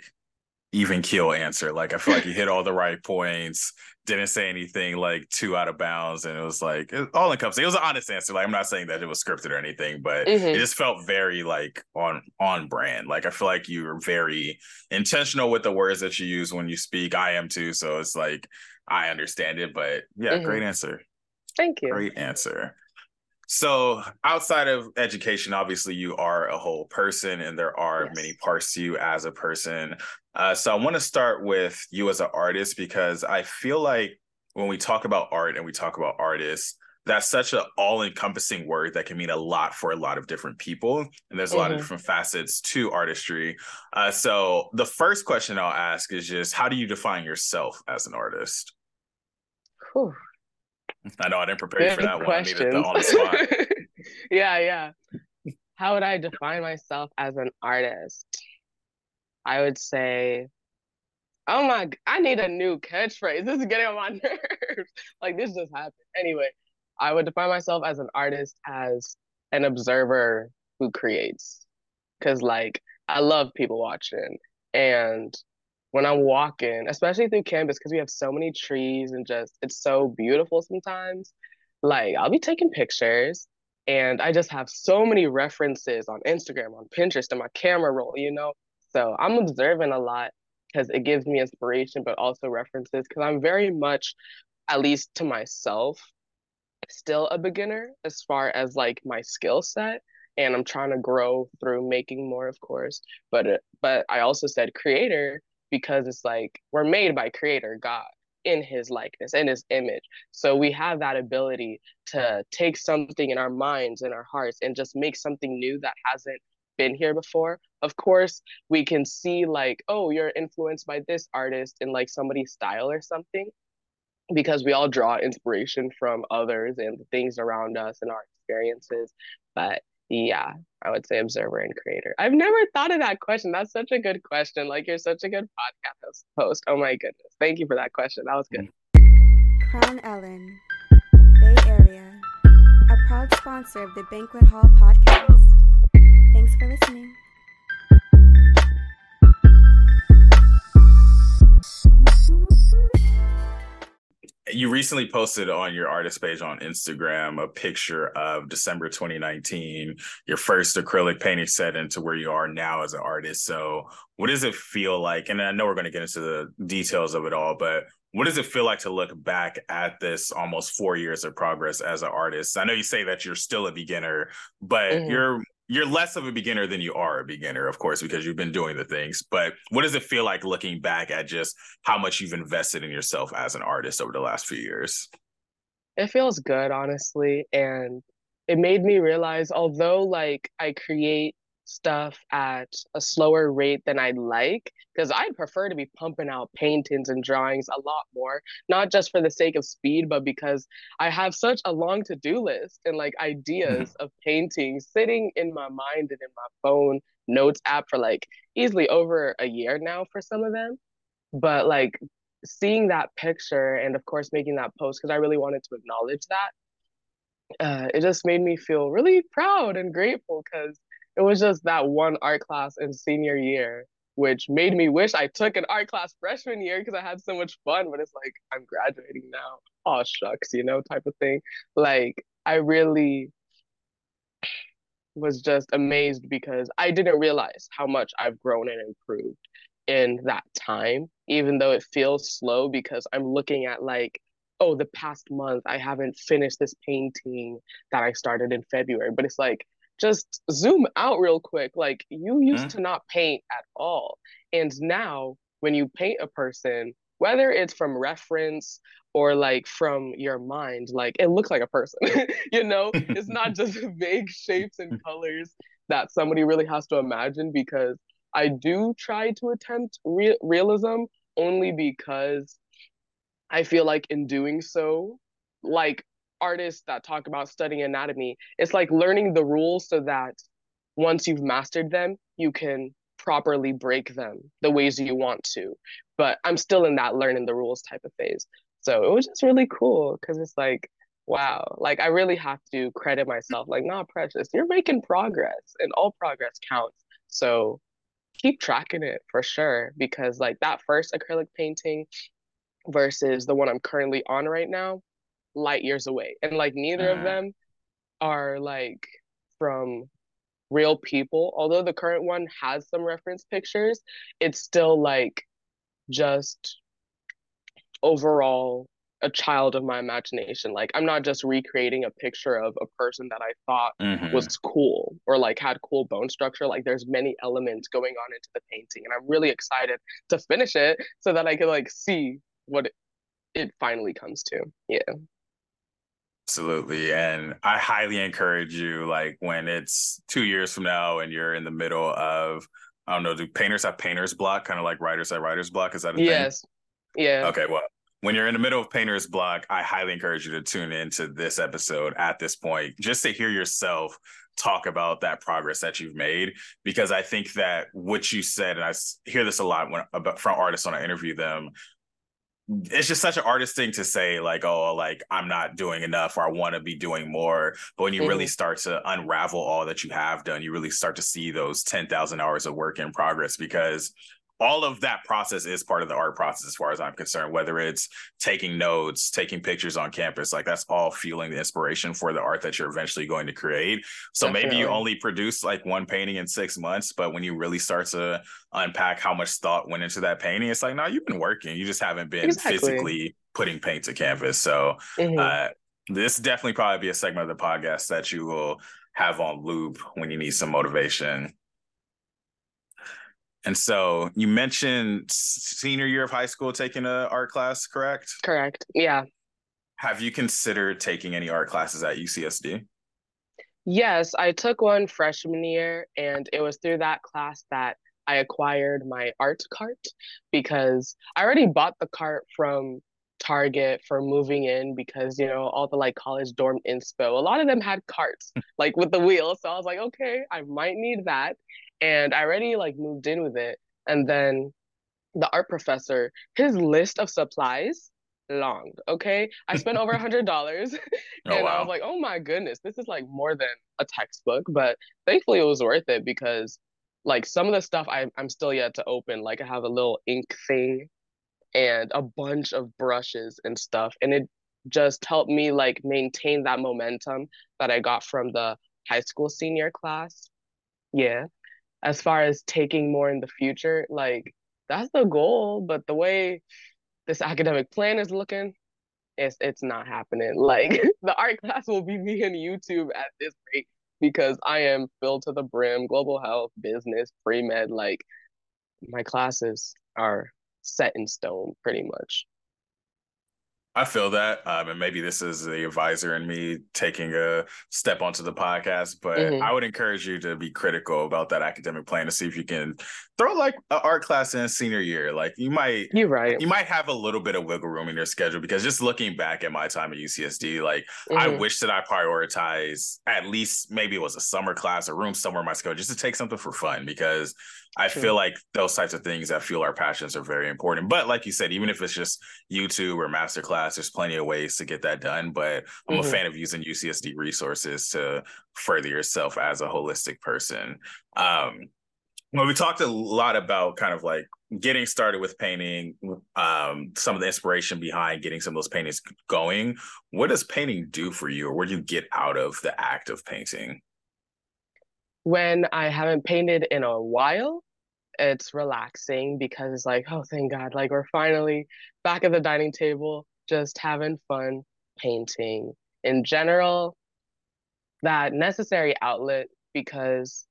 [SPEAKER 1] even keel answer. Like I feel like you hit all the right points, didn't say anything like too out of bounds, and it was like it, all encompassing. It was an honest answer. Like I'm not saying that it was scripted or anything, but mm-hmm. it just felt very like on on brand. Like I feel like you were very intentional with the words that you use when you speak. I am too, so it's like I understand it. But yeah, mm-hmm. great answer.
[SPEAKER 2] Thank you.
[SPEAKER 1] Great answer. So, outside of education, obviously, you are a whole person and there are yes. many parts to you as a person. Uh, so, I want to start with you as an artist because I feel like when we talk about art and we talk about artists, that's such an all-encompassing word that can mean a lot for a lot of different people and there's a mm-hmm. lot of mm-hmm. different facets to artistry uh, so the first question i'll ask is just how do you define yourself as an artist Whew. I know I didn't prepare you for that questions. one. I needed the on the spot.
[SPEAKER 2] yeah, yeah. How would I define myself as an artist? I would say, oh my, I need a new catchphrase. This is getting on my nerves. like this just happened. Anyway, I would define myself as an artist as an observer who creates. Cause like I love people watching and when I'm walking, especially through campus, because we have so many trees and just it's so beautiful sometimes. Like I'll be taking pictures and I just have so many references on Instagram, on Pinterest, and my camera roll, you know? So I'm observing a lot because it gives me inspiration, but also references because I'm very much, at least to myself, still a beginner as far as like my skill set and I'm trying to grow through making more, of course. But uh, but I also said creator because it's like we're made by creator God in his likeness in his image. So we have that ability to take something in our minds and our hearts and just make something new that hasn't been here before. Of course we can see like oh you're influenced by this artist in like somebody's style or something because we all draw inspiration from others and the things around us and our experiences. But yeah, I would say observer and creator. I've never thought of that question. That's such a good question. Like you're such a good podcast host. Oh my goodness. Thank you for that question. That was good.
[SPEAKER 3] Crown Ellen, Bay Area, a proud sponsor of the Banquet Hall podcast. Thanks for listening.
[SPEAKER 1] you recently posted on your artist page on Instagram a picture of December 2019, your first acrylic painting set into where you are now as an artist. So, what does it feel like? And I know we're going to get into the details of it all, but what does it feel like to look back at this almost four years of progress as an artist? I know you say that you're still a beginner, but mm-hmm. you're you're less of a beginner than you are a beginner, of course, because you've been doing the things. But what does it feel like looking back at just how much you've invested in yourself as an artist over the last few years?
[SPEAKER 2] It feels good, honestly. And it made me realize, although like I create stuff at a slower rate than I'd like because I'd prefer to be pumping out paintings and drawings a lot more, not just for the sake of speed, but because I have such a long to do list and like ideas mm-hmm. of paintings sitting in my mind and in my phone notes app for like easily over a year now for some of them. But like seeing that picture and of course making that post because I really wanted to acknowledge that. Uh, it just made me feel really proud and grateful because it was just that one art class in senior year which made me wish I took an art class freshman year because I had so much fun. But it's like I'm graduating now. Oh shucks, you know, type of thing. Like I really was just amazed because I didn't realize how much I've grown and improved in that time, even though it feels slow because I'm looking at like, oh, the past month I haven't finished this painting that I started in February. But it's like, just zoom out real quick. Like you used mm-hmm. to not paint at all. And now when you paint a person, whether it's from reference or like from your mind, like it looks like a person, you know? it's not just vague shapes and colors that somebody really has to imagine because I do try to attempt re- realism only because I feel like in doing so, like artists that talk about studying anatomy, it's like learning the rules so that once you've mastered them, you can properly break them the ways you want to. But I'm still in that learning the rules type of phase. So it was just really cool because it's like, wow, like I really have to credit myself. Like, not precious, you're making progress and all progress counts. So keep tracking it for sure because like that first acrylic painting versus the one I'm currently on right now, light years away. And like neither of mm. them are like from real people. Although the current one has some reference pictures, it's still like just overall a child of my imagination. Like I'm not just recreating a picture of a person that I thought mm-hmm. was cool or like had cool bone structure. Like there's many elements going on into the painting, and I'm really excited to finish it so that I can like see what it finally comes to. Yeah.
[SPEAKER 1] Absolutely. And I highly encourage you, like when it's two years from now and you're in the middle of, I don't know, do painters have painter's block, kind of like writers have writer's block? Is that a
[SPEAKER 2] yes.
[SPEAKER 1] thing? Yes.
[SPEAKER 2] Yeah.
[SPEAKER 1] Okay. Well, when you're in the middle of painter's block, I highly encourage you to tune into this episode at this point, just to hear yourself talk about that progress that you've made. Because I think that what you said, and I hear this a lot when about from artists when I interview them, it's just such an artist thing to say like oh like i'm not doing enough or i want to be doing more but when you mm-hmm. really start to unravel all that you have done you really start to see those 10,000 hours of work in progress because all of that process is part of the art process as far as i'm concerned whether it's taking notes taking pictures on campus like that's all fueling the inspiration for the art that you're eventually going to create so Definitely. maybe you only produce like one painting in six months but when you really start to unpack how much thought went into that painting it's like no you've been working you just haven't been exactly. physically putting paint to canvas so mm-hmm. uh, this definitely probably be a segment of the podcast that you will have on loop when you need some motivation and so you mentioned senior year of high school taking a art class, correct?
[SPEAKER 2] Correct. Yeah.
[SPEAKER 1] Have you considered taking any art classes at UCSD?
[SPEAKER 2] Yes, I took one freshman year, and it was through that class that I acquired my art cart because I already bought the cart from Target for moving in because you know all the like college dorm inspo. A lot of them had carts like with the wheels, so I was like, okay, I might need that and I already like moved in with it. And then the art professor, his list of supplies long. Okay. I spent over a hundred dollars oh, and oh, wow. I was like, oh my goodness, this is like more than a textbook. But thankfully it was worth it because like some of the stuff I, I'm still yet to open. Like I have a little ink thing and a bunch of brushes and stuff. And it just helped me like maintain that momentum that I got from the high school senior class. Yeah as far as taking more in the future, like that's the goal. But the way this academic plan is looking, it's it's not happening. Like the art class will be me and YouTube at this rate because I am filled to the brim. Global health, business, pre med, like my classes are set in stone pretty much.
[SPEAKER 1] I feel that, um, and maybe this is the advisor and me taking a step onto the podcast, but mm-hmm. I would encourage you to be critical about that academic plan to see if you can throw like an art class in senior year. Like you might,
[SPEAKER 2] you're right.
[SPEAKER 1] You might have a little bit of wiggle room in your schedule because just looking back at my time at UCSD, like mm-hmm. I wish that I prioritized at least maybe it was a summer class or room somewhere in my schedule just to take something for fun because I True. feel like those types of things that fuel our passions are very important. But like you said, even if it's just YouTube or masterclass, there's plenty of ways to get that done. But I'm mm-hmm. a fan of using UCSD resources to further yourself as a holistic person. Um, Well, we talked a lot about kind of like getting started with painting, um, some of the inspiration behind getting some of those paintings going. What does painting do for you, or what do you get out of the act of painting?
[SPEAKER 2] When I haven't painted in a while, it's relaxing because it's like, oh, thank God, like we're finally back at the dining table, just having fun painting. In general, that necessary outlet because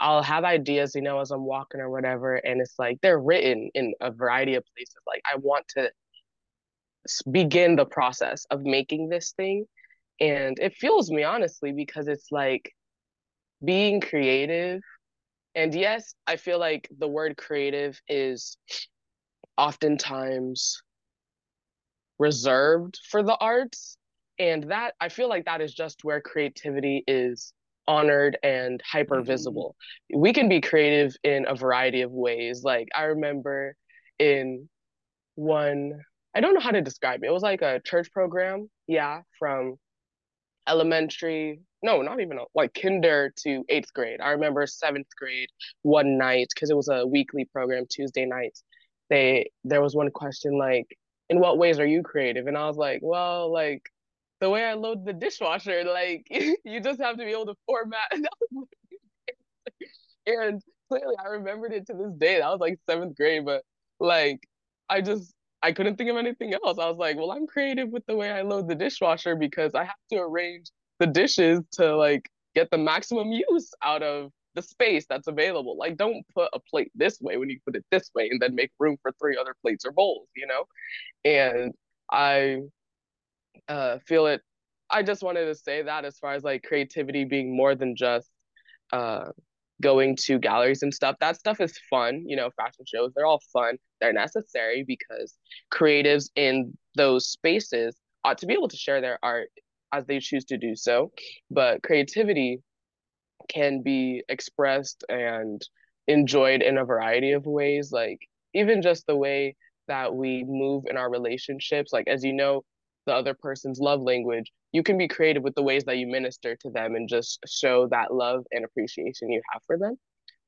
[SPEAKER 2] I'll have ideas, you know, as I'm walking or whatever, and it's like they're written in a variety of places. Like I want to begin the process of making this thing, and it fuels me honestly because it's like being creative. And yes, I feel like the word creative is oftentimes reserved for the arts. And that I feel like that is just where creativity is honored and hyper visible. Mm-hmm. We can be creative in a variety of ways. Like I remember in one, I don't know how to describe it. It was like a church program, yeah, from elementary, no, not even like kinder to eighth grade. I remember seventh grade one night because it was a weekly program, Tuesday nights. They there was one question like, in what ways are you creative? And I was like, well, like the way I load the dishwasher, like you just have to be able to format. and clearly, I remembered it to this day. That was like seventh grade, but like I just I couldn't think of anything else. I was like, well, I'm creative with the way I load the dishwasher because I have to arrange the dishes to like get the maximum use out of the space that's available. Like, don't put a plate this way when you put it this way, and then make room for three other plates or bowls, you know. And I uh, feel it. I just wanted to say that as far as like creativity being more than just uh, going to galleries and stuff. That stuff is fun, you know, fashion shows, they're all fun. They're necessary because creatives in those spaces ought to be able to share their art as they choose to do so. But creativity can be expressed and enjoyed in a variety of ways, like even just the way that we move in our relationships. Like, as you know, the other person's love language, you can be creative with the ways that you minister to them and just show that love and appreciation you have for them.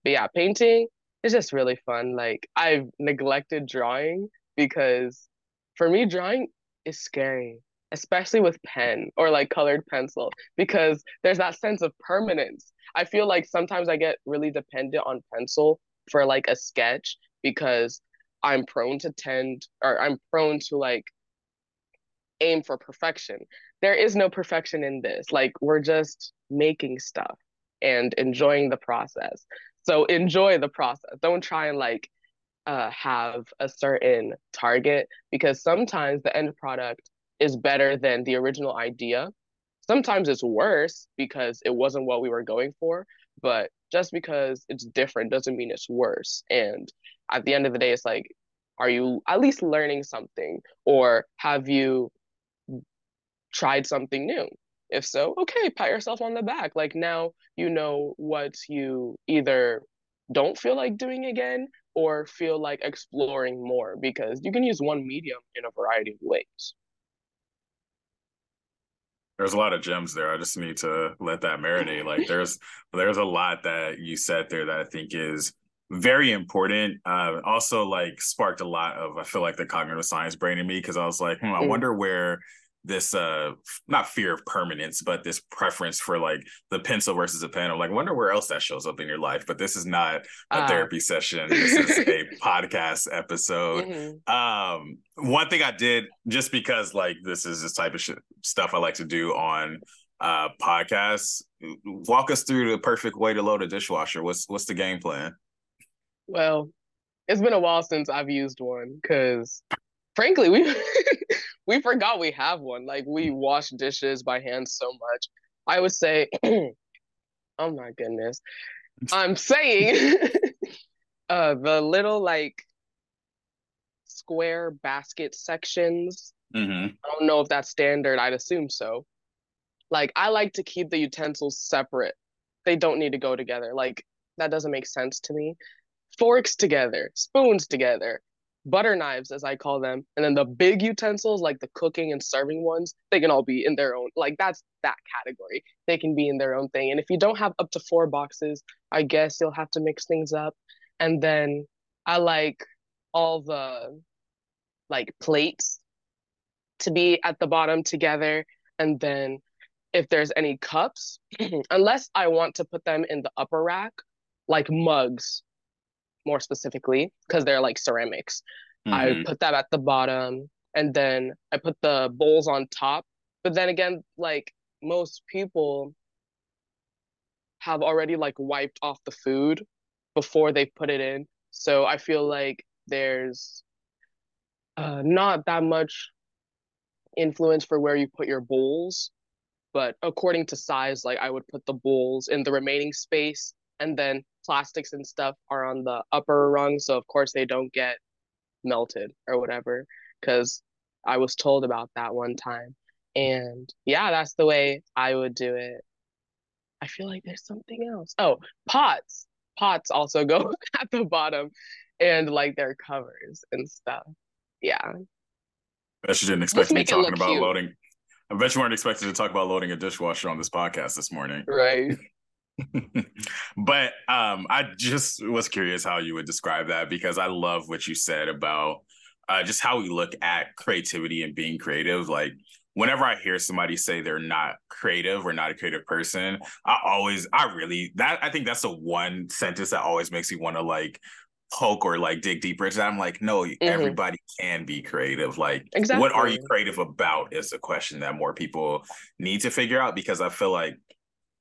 [SPEAKER 2] But yeah, painting is just really fun. Like I've neglected drawing because for me, drawing is scary, especially with pen or like colored pencil, because there's that sense of permanence. I feel like sometimes I get really dependent on pencil for like a sketch because I'm prone to tend or I'm prone to like aim for perfection. There is no perfection in this. Like we're just making stuff and enjoying the process. So enjoy the process. Don't try and like uh, have a certain target because sometimes the end product is better than the original idea. Sometimes it's worse because it wasn't what we were going for, but just because it's different doesn't mean it's worse. And at the end of the day, it's like, are you at least learning something or have you tried something new? If so, okay, pat yourself on the back. Like now you know what you either don't feel like doing again or feel like exploring more because you can use one medium in a variety of ways.
[SPEAKER 1] There's a lot of gems there. I just need to let that marinate. Like there's there's a lot that you said there that I think is very important. Uh, also, like sparked a lot of I feel like the cognitive science brain in me because I was like, hmm, I mm. wonder where this uh not fear of permanence but this preference for like the pencil versus a pen i'm like wonder where else that shows up in your life but this is not a uh, therapy session. This is a podcast episode. Mm-hmm. um one thing i did just because like this is this type of sh- stuff i like to do on uh podcasts walk us through the perfect way to load a dishwasher. What's what's the game plan?
[SPEAKER 2] Well it's been a while since i've used one because frankly we we forgot we have one. Like we wash dishes by hand so much. I would say, oh my goodness, I'm saying uh, the little like square basket sections. Mm-hmm. I don't know if that's standard. I'd assume so. Like I like to keep the utensils separate. They don't need to go together. Like that doesn't make sense to me. Forks together, spoons together, butter knives as i call them and then the big utensils like the cooking and serving ones they can all be in their own like that's that category. They can be in their own thing. And if you don't have up to four boxes i guess you'll have to mix things up. And then I like all the like plates to be at the bottom together. And then if there's any cups, unless I want to put them in the upper rack, like mugs more specifically, because they're like ceramics. Mm-hmm. I put that at the bottom and then I put the bowls on top. But then again, like most people have already like wiped off the food before they put it in. So I feel like there's uh, not that much influence for where you put your bowls. But according to size, like I would put the bowls in the remaining space and then plastics and stuff are on the upper rung. So of course they don't get melted or whatever. Cause I was told about that one time. And yeah, that's the way I would do it. I feel like there's something else. Oh, pots. Pots also go at the bottom and like their covers and stuff. Yeah.
[SPEAKER 1] I bet you didn't expect me talking about cute. loading. I bet you weren't expected to talk about loading a dishwasher on this podcast this morning.
[SPEAKER 2] Right.
[SPEAKER 1] but um, I just was curious how you would describe that because I love what you said about uh, just how we look at creativity and being creative. Like whenever I hear somebody say they're not creative or not a creative person, I always, I really that I think that's the one sentence that always makes me want to like poke or like dig deeper into that. I'm like, no, mm-hmm. everybody can be creative. Like, exactly. what are you creative about is a question that more people need to figure out because I feel like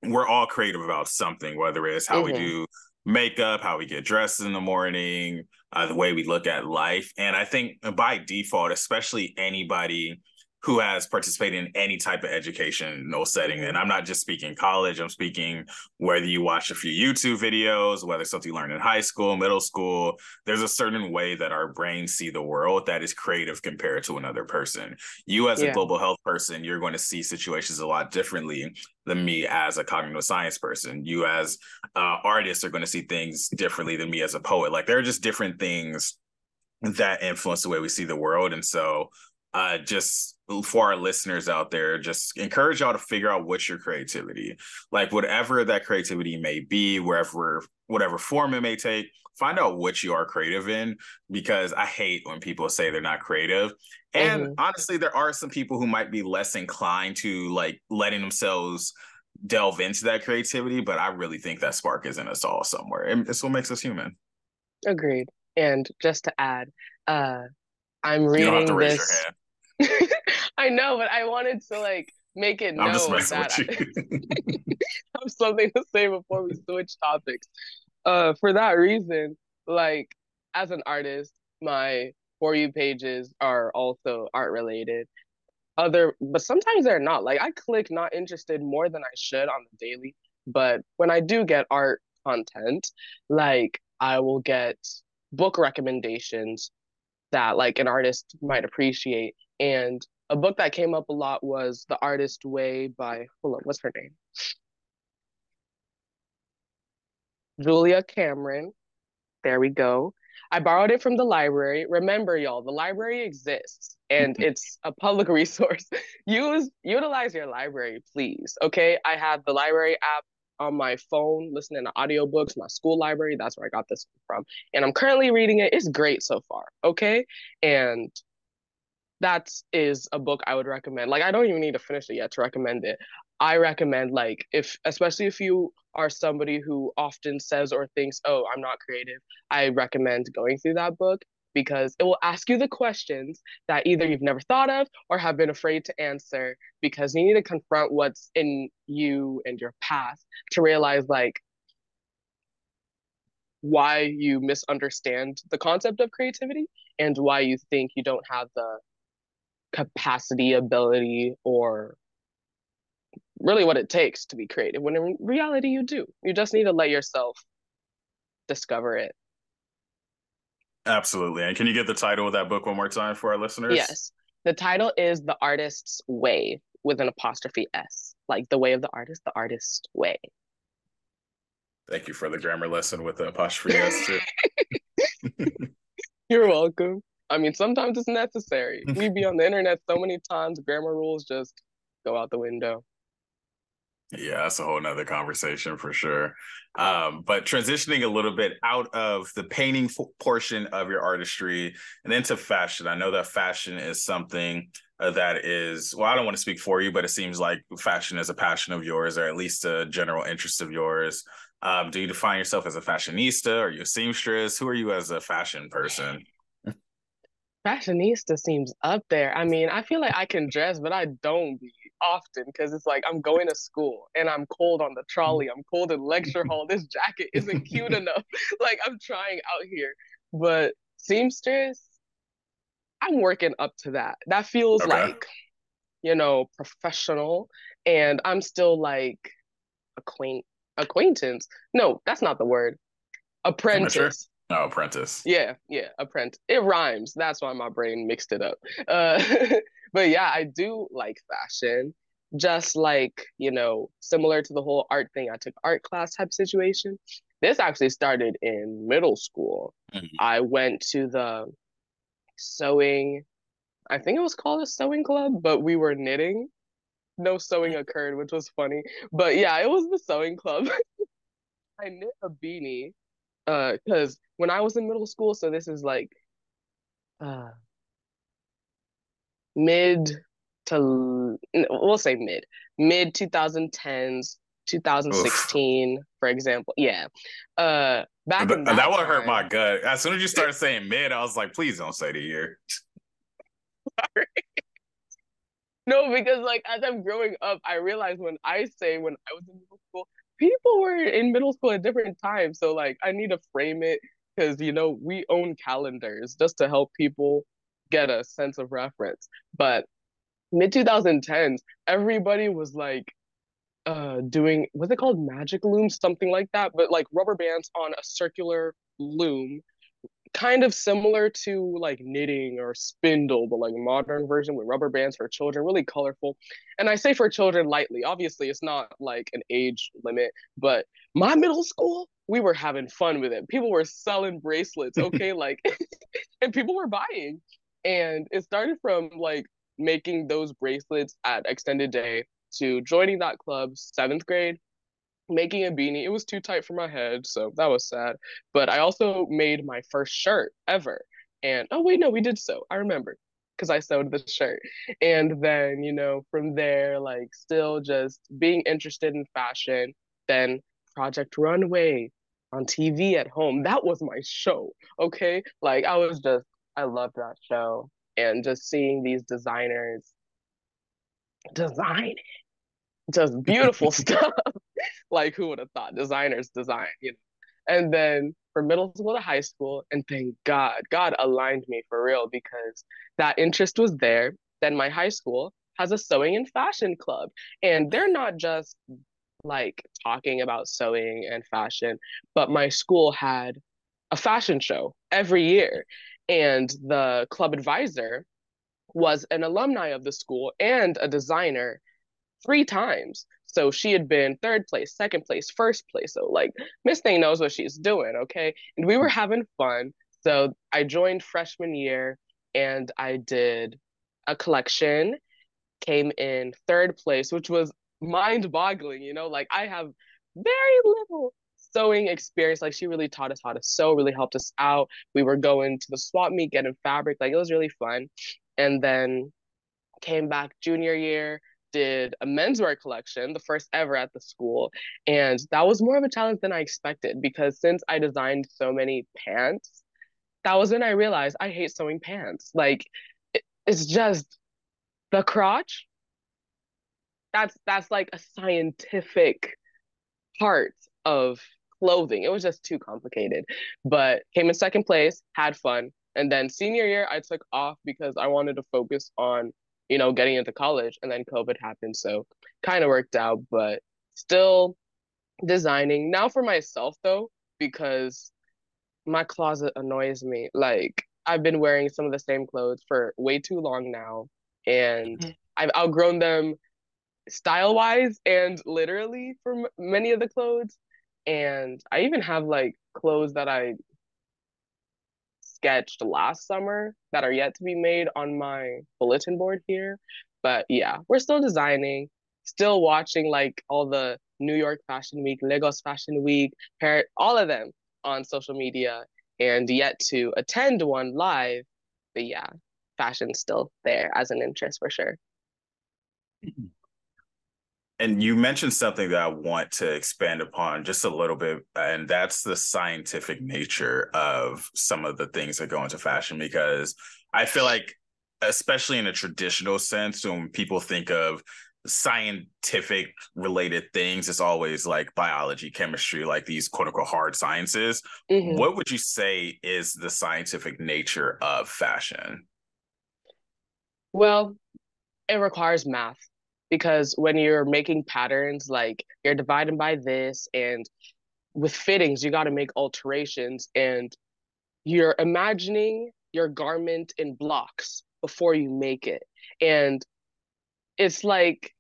[SPEAKER 1] we're all creative about something, whether it's how mm-hmm. we do makeup, how we get dressed in the morning, uh, the way we look at life. And I think by default, especially anybody who has participated in any type of educational setting. And I'm not just speaking college, I'm speaking whether you watch a few YouTube videos, whether something you learned in high school, middle school, there's a certain way that our brains see the world that is creative compared to another person. You, as yeah. a global health person, you're going to see situations a lot differently than me as a cognitive science person. You, as uh, artists, are going to see things differently than me as a poet. Like there are just different things that influence the way we see the world. And so, uh, just for our listeners out there, just encourage y'all to figure out what's your creativity. Like whatever that creativity may be, wherever whatever form it may take, find out what you are creative in because I hate when people say they're not creative. And mm-hmm. honestly, there are some people who might be less inclined to like letting themselves delve into that creativity, but I really think that spark is in us all somewhere. And it's what makes us human.
[SPEAKER 2] Agreed. And just to add, uh I'm reading this. I know, but I wanted to like make it known that I have something to say before we switch topics. Uh, for that reason, like as an artist, my for you pages are also art related. Other, but sometimes they're not. Like I click not interested more than I should on the daily, but when I do get art content, like I will get book recommendations that like an artist might appreciate and a book that came up a lot was The Artist Way by, hold on, what's her name? Julia Cameron. There we go. I borrowed it from the library. Remember, y'all, the library exists and mm-hmm. it's a public resource. Use utilize your library, please. Okay. I have the library app on my phone, listening to audiobooks, my school library. That's where I got this from. And I'm currently reading it. It's great so far. Okay. And that is a book I would recommend. Like I don't even need to finish it yet to recommend it. I recommend like if especially if you are somebody who often says or thinks, "Oh, I'm not creative." I recommend going through that book because it will ask you the questions that either you've never thought of or have been afraid to answer because you need to confront what's in you and your past to realize like why you misunderstand the concept of creativity and why you think you don't have the capacity, ability, or really what it takes to be creative. When in reality, you do. You just need to let yourself discover it.
[SPEAKER 1] Absolutely. And can you get the title of that book one more time for our listeners?
[SPEAKER 2] Yes. The title is The Artist's Way with an apostrophe S, like the way of the artist, the artist's way.
[SPEAKER 1] Thank you for the grammar lesson with the apostrophe S too.
[SPEAKER 2] You're welcome. I mean, sometimes it's necessary. we be on the internet so many times, grammar rules just go out the window.
[SPEAKER 1] Yeah, that's a whole nother conversation for sure. Um, but transitioning a little bit out of the painting f- portion of your artistry and into fashion, I know that fashion is something uh, that is, well, I don't want to speak for you, but it seems like fashion is a passion of yours or at least a general interest of yours. Um, do you define yourself as a fashionista? Are you a seamstress? Who are you as a fashion person?
[SPEAKER 2] Fashionista seems up there. I mean, I feel like I can dress, but I don't be often because it's like I'm going to school and I'm cold on the trolley. I'm cold in lecture hall. This jacket isn't cute enough. like I'm trying out here. But seamstress, I'm working up to that. That feels
[SPEAKER 1] Okay.
[SPEAKER 2] like, you know, professional. And I'm still like acquaint acquaintance. No, that's not the word. Apprentice.
[SPEAKER 1] No, apprentice.
[SPEAKER 2] Yeah, yeah, apprentice. It rhymes. That's why my brain mixed it up. Uh, but yeah, I do like fashion. Just like, you know, similar to the whole art thing, I took art class type situation. This actually started in middle school.
[SPEAKER 1] Mhm.
[SPEAKER 2] I went to the sewing, I think it was called a sewing club, but we were knitting. No sewing occurred, which was funny. But yeah, it was the sewing club. I knit a beanie uh because when I was in middle school, so this is like uh mid to we'll say mid mid 2010s
[SPEAKER 1] Oof.
[SPEAKER 2] 2016 for example yeah uh back in that
[SPEAKER 1] that would hurt my gut. As soon as you started saying mid, I was like, please don't say the year.
[SPEAKER 2] Sorry no because like as I'm growing up I realized when I say when I was in middle school people were in middle school at different times so like I need to frame it because you know we own calendars just to help people get a sense of reference. But mid 2010s everybody was like uh doing what's it called magic loom? Something like that but like rubber bands on a circular loom kind of similar to like knitting or spindle but like modern version with rubber bands for children really colorful. And i say for children lightly obviously it's not like an age limit but my middle school we were having fun with it. People were selling bracelets okay like and people were buying. And it started from like making those bracelets at extended day to joining that club seventh grade making a beanie. It was too tight for my head, so that was sad. But I also made my first shirt ever. And oh wait, no, we did sew. I remember because I sewed the shirt. And then, you know, from there, like still just being interested in fashion, then Project Runway on TV at home. That was my show. Okay. Like I was just I loved that show. And just seeing these designers design it, just beautiful stuff. like who would have thought designers design, you know? And then for middle school to high school, and thank God, God aligned me for real because that interest was there. Then my high school has a sewing and fashion club, and they're not just like talking about sewing and fashion, but my school had a fashion show every year. And the club advisor was an alumni of the school and a designer three times. So she had been third place, second place, first place. So like Miss Thing knows what she's doing, okay? And we were having fun. So I joined freshman year and I did a collection, came in third place, which was mind-boggling, you know, like I have very little sewing experience. Like she really taught us how to sew, really helped us out. We were going to the swap meet, getting fabric, like it was really fun. And then came back junior year, did a menswear collection, the first ever at the school. And that was more of a challenge than I expected because since I designed so many pants, that was when I realized I hate sewing pants. Like it, it's just the crotch. That's that's like a scientific part of clothing. It was just too complicated. But came in second place, had fun. And then senior year, I took off because I wanted to focus on you know, getting into college and then COVID happened. So kind of worked out, but still designing. Now for myself though, because my closet annoys me. Like I've been wearing some of the same clothes for way too long now. And mm-hmm. I've outgrown them style wise and literally for m- many of the clothes. And I even have like clothes that I sketched last summer that are yet to be made on my bulletin board here. But yeah, we're still designing. still watching like all the New York Fashion Week, Lagos Fashion Week, Paris, all of them on social media, and yet to attend one live. But yeah, fashion's still there as an interest for sure. Mm-hmm.
[SPEAKER 1] And you mentioned something that I want to expand upon just a little bit, and that's the scientific nature of some of the things that go into fashion. Because I feel like, especially in a traditional sense, when people think of scientific related things, it's always like biology, chemistry, like these quote unquote hard sciences. Mm-hmm. What would you say is the scientific nature of fashion?
[SPEAKER 2] Well, it requires math because when you're making patterns, like you're dividing by this, and with fittings, you got to make alterations, and you're imagining your garment in blocks before you make it. And it's like,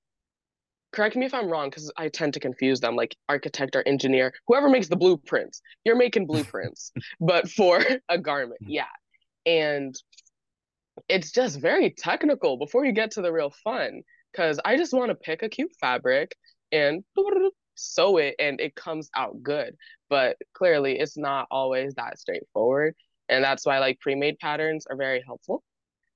[SPEAKER 2] correct me if I'm wrong, because I tend to confuse them, like architect or engineer, whoever makes the blueprints, you're making blueprints, but for a garment. Hmm. Yeah. And it's just very technical before you get to the real fun because I just want to pick a cute fabric and sew it and it comes out good. But clearly, it's not always that straightforward. And that's why like pre-made patterns are very helpful.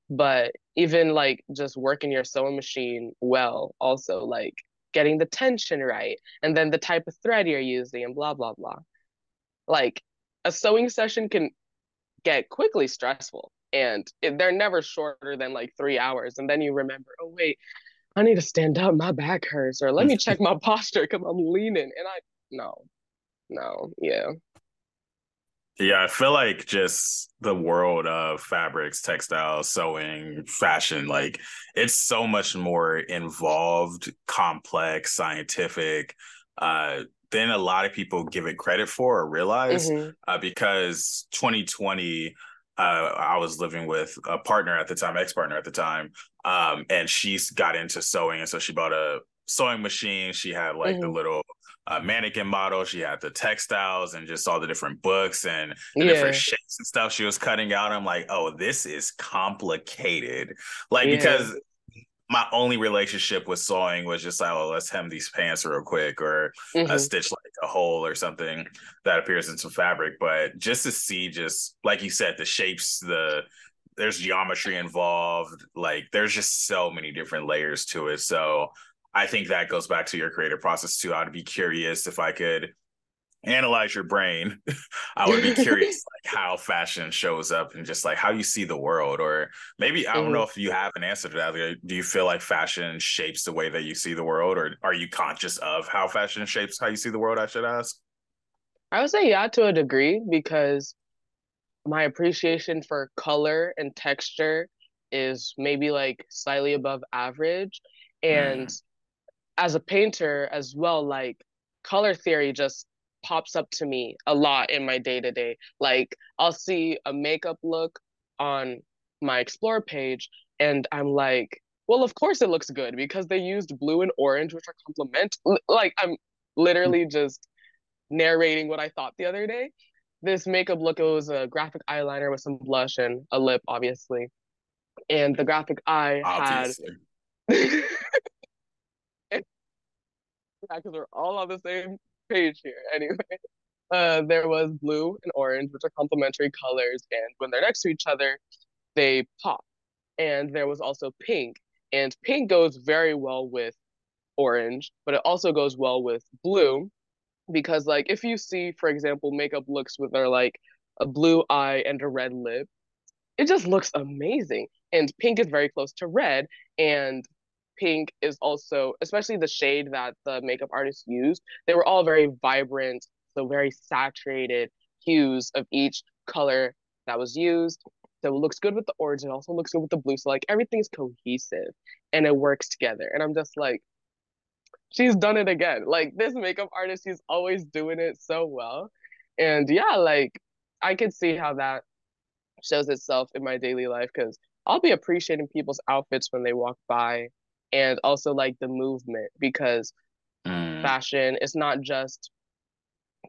[SPEAKER 2] But even like just working your sewing machine well, also like getting the tension right and then the type of thread you're using and blah, blah, blah. Like a sewing session can get quickly stressful and they're never shorter than like three hours. And then you remember, oh, wait, I need to stand up. My back hurts, or let me check my posture because I'm leaning. And I, no, no, yeah.
[SPEAKER 1] Yeah, I feel like just the world of fabrics, textiles, sewing, fashion, like it's so much more involved, complex, scientific, uh, than a lot of people give it credit for or realize. Mm-hmm. Uh, because 2020, uh, I was living with a partner at the time, ex partner at the time, um, and she's got into sewing, and so she bought a sewing machine. She had like mm-hmm. the little uh, mannequin model. She had the textiles and just all the different books and the yeah. different shapes and stuff she was cutting out. I'm like, oh, this is complicated. Like yeah. because my only relationship with sewing was just like, oh, let's hem these pants real quick or mm-hmm. a stitch like a hole or something that appears in some fabric. But just to see, just like you said, the shapes, the there's geometry involved. Like there's just so many different layers to it. So I think that goes back to your creative process too. I'd be curious if I could analyze your brain, I would be curious like how fashion shows up and just like how you see the world. Or maybe I don't know mm-hmm. if you have an answer to that. do you feel like fashion shapes the way that you see the world, or are you conscious of how fashion shapes how you see the world? I should ask.
[SPEAKER 2] I would say yeah to a degree because my appreciation for color and texture is maybe like slightly above average. And mm. as a painter as well, like color theory just pops up to me a lot in my day to day. Like I'll see a makeup look on my explore page and I'm like, well, of course it looks good because they used blue and orange, which are complement. Like I'm mm. literally just narrating what I thought the other day. This makeup look, it was a graphic eyeliner with some blush and a lip, obviously. And the graphic eye obviously. had because we're all on the same page here. Anyway, uh, there was blue and orange, which are complementary colors, and when they're next to each other, they pop. And there was also pink, and pink goes very well with orange, but it also goes well with blue, because like if you see, for example, makeup looks with their like a blue eye and a red lip, it just looks amazing. And pink is very close to red, and pink is also, especially the shade that the makeup artist used, they were all very vibrant, so very saturated hues of each color that was used. So it looks good with the orange, it also looks good with the blue. So like everything's cohesive and it works together. And I'm just like, she's done it again. Like this makeup artist, she's always doing it so well. And yeah, like I could see how that shows itself in my daily life because I'll be appreciating people's outfits when they walk by and also like the movement because mm. fashion is not just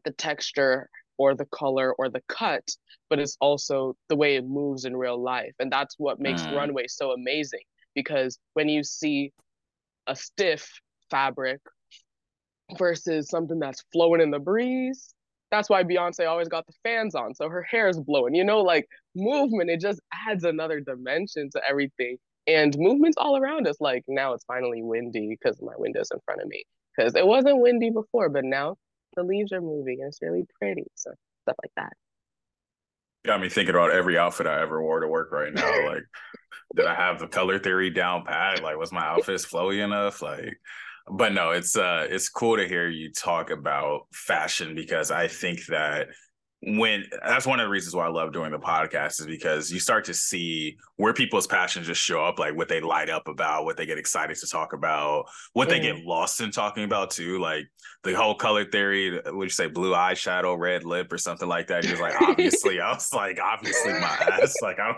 [SPEAKER 2] the texture or the color or the cut but it's also the way it moves in real life and that's what makes mm. runway so amazing because when you see a stiff fabric versus something that's flowing in the breeze. That's why Beyonce always got the fans on, so her hair is blowing. You know, like movement, it just adds another dimension to everything. And movement's all around us. Like now it's finally windy because my window's in front of me. Because it wasn't windy before, but now the leaves are moving and it's really pretty. So stuff like that.
[SPEAKER 1] Got me thinking about every outfit I ever wore to work right now. Like, did I have the color theory down pat? Like, was my outfit flowy enough? Like, but no, it's uh, it's cool to hear you talk about fashion because I think that when that's one of the reasons why I love doing the podcast is because you start to see where people's passions just show up, like what they light up about, what they get excited to talk about, what they get mm. lost in talking about too. Like the whole color theory, would you say blue eyeshadow, red lip, or something like that? You're like, obviously, I was like, obviously my ass. Like I'm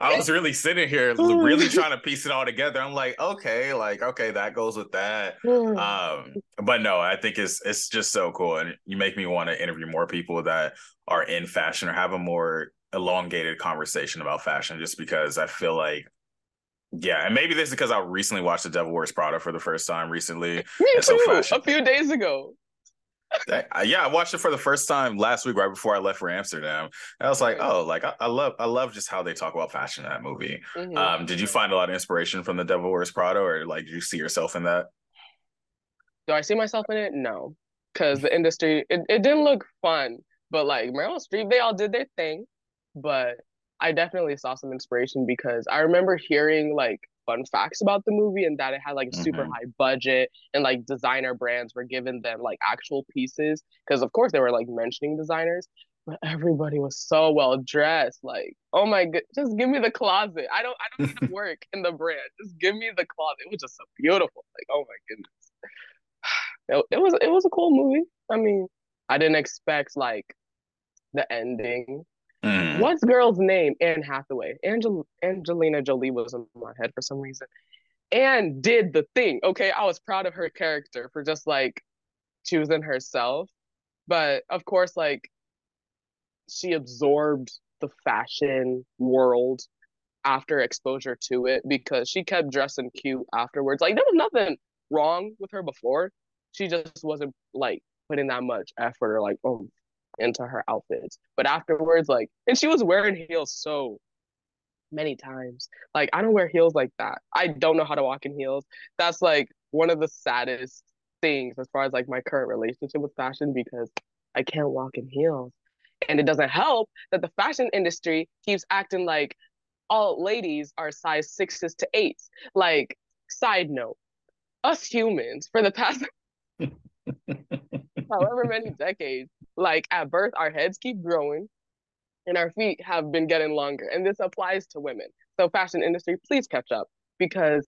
[SPEAKER 1] I was really sitting here really trying to piece it all together. I'm like, okay, like okay, that goes with that. Um, but no, I think it's it's just so cool, and you make me want to interview more people that are in fashion or have a more elongated conversation about fashion, just because I feel like. Yeah, and maybe this is because I recently watched The Devil Wears Prada for the first time recently.
[SPEAKER 2] Me too. So a few days ago.
[SPEAKER 1] Yeah, I watched it for the first time last week, right before I left for Amsterdam. And I was like, oh, like I, I, love, I love just how they talk about fashion in that movie. Mm-hmm. Um, did you find a lot of inspiration from The Devil Wears Prada, or like, did you see yourself in that?
[SPEAKER 2] Do I see myself in it? No, because the industry, it, it didn't look fun. But like Meryl Streep, they all did their thing. But I definitely saw some inspiration because I remember hearing like fun facts about the movie and that it had like a super mm-hmm. high budget and like designer brands were giving them like actual pieces because of course they were like mentioning designers but everybody was so well dressed like oh my god just give me the closet. I don't i don't need to work in the brand. Just give me the closet. It was just so beautiful. Like oh my goodness. It, it was it was a cool movie. I mean i didn't expect like the ending What's girl's name? Anne Hathaway. Angel Angelina Jolie was in my head for some reason. Anne did the thing. Okay, I was proud of her character for just like choosing herself. But of course, like she absorbed the fashion world after exposure to it because she kept dressing cute afterwards. Like there was nothing wrong with her before. She just wasn't like putting that much effort or like oh into her outfits. But afterwards, like, and she was wearing heels so many times. Like, I don't wear heels like that. I don't know how to walk in heels. That's like one of the saddest things as far as like my current relationship with fashion because I can't walk in heels. And it doesn't help that the fashion industry keeps acting like all ladies are size sixes to eights. Like, side note, us humans for the past however many decades, like at birth, our heads keep growing and our feet have been getting longer. And this applies to women. So, fashion industry, please catch up because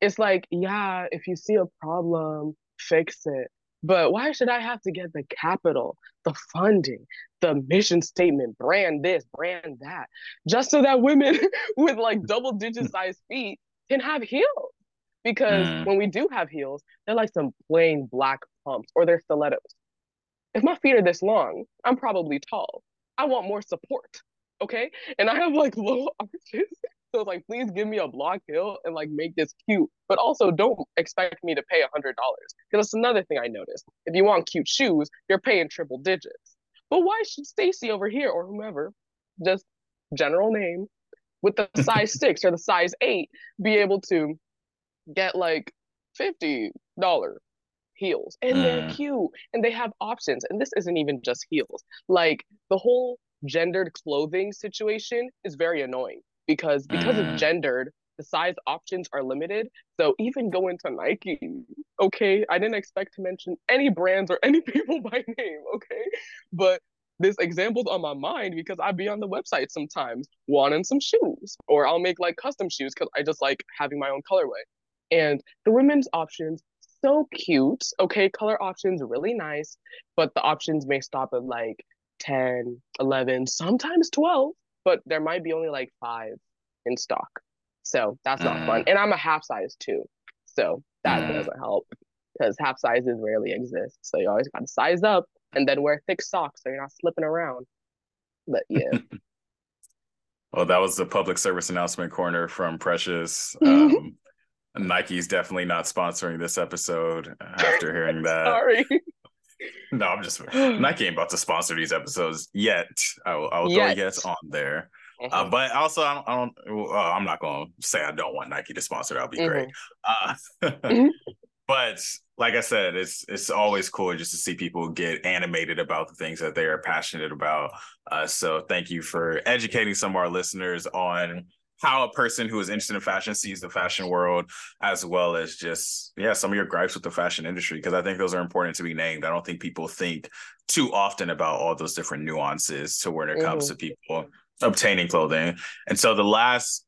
[SPEAKER 2] it's like, yeah, if you see a problem, fix it. But why should I have to get the capital, the funding, the mission statement, brand this, brand that, just so that women with like double digit size feet can have heels? Because mm. when we do have heels, they're like some plain black pumps or they're stilettos if my feet are this long, I'm probably tall. I want more support. Okay. And I have like low arches. So it's like, please give me a block heel and like make this cute. But also don't expect me to pay a hundred dollars. Because that's another thing I noticed. If you want cute shoes, you're paying triple digits. But why should Stacy over here or whomever, just general name, with the size six or the size eight, be able to get like fifty dollar heels and mm. they're cute and they have options and this isn't even just heels like the whole gendered clothing situation is very annoying because because mm. it's gendered the size options are limited so even going to nike okay i didn't expect to mention any brands or any people by name okay but this example's on my mind because I'd be on the website sometimes wanting some shoes, or I'll make like custom shoes because I just like having my own colorway. And the women's options so cute. Okay, color options really nice, but the options may stop at like 10, 11, sometimes 12, but there might be only like five in stock. So that's not mm. fun. And I'm a half size too. So that mm. doesn't help because half sizes rarely exist. So you always got to size up and then wear thick socks so you're not slipping around. But yeah.
[SPEAKER 1] well, that was the public service announcement corner from Precious. Um, Nike's definitely not sponsoring this episode after hearing that.
[SPEAKER 2] Sorry.
[SPEAKER 1] No, I'm just Nike ain't about to sponsor these episodes yet. I will, I will throw yes on there. Uh,
[SPEAKER 2] Mhm.
[SPEAKER 1] but also, I don't. I don't uh, I'm not going to say I don't want Nike to sponsor. That'd be great. Uh,
[SPEAKER 2] Mhm.
[SPEAKER 1] but like I said, it's it's always cool just to see people get animated about the things that they are passionate about. Uh, so thank you for educating some of our listeners on how a person who is interested in fashion sees the fashion world, as well as just yeah some of your gripes with the fashion industry because I think those are important to be named. I don't think people think too often about all those different nuances to when it comes to people obtaining clothing. And so the last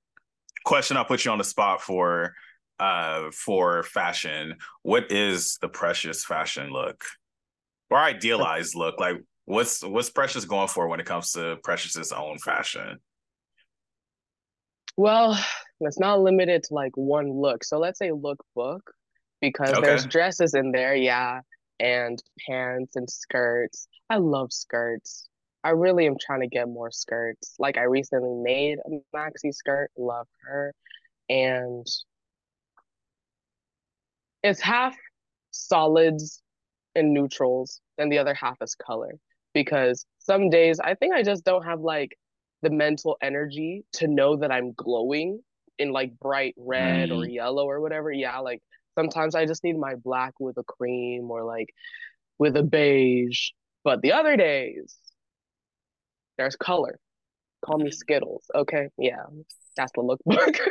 [SPEAKER 1] question I'll put you on the spot for uh for fashion, what is the precious fashion look? Or idealized look? Like what's what's Precious going for when it comes to Precious's own fashion?
[SPEAKER 2] Well, it's not limited to like one look. So let's say look book because there's dresses in there, yeah, and pants and skirts. I love skirts. I really am trying to get more skirts. Like I recently made a maxi skirt, love her, and it's half solids and neutrals, and the other half is color. Because some days I think I just don't have like the mental energy to know that I'm glowing in like bright red or mm. yellow or whatever. Yeah, like sometimes I just need my black with a cream or like with a beige. But the other days, there's color. Call me Skittles. Okay, yeah, that's the lookbook.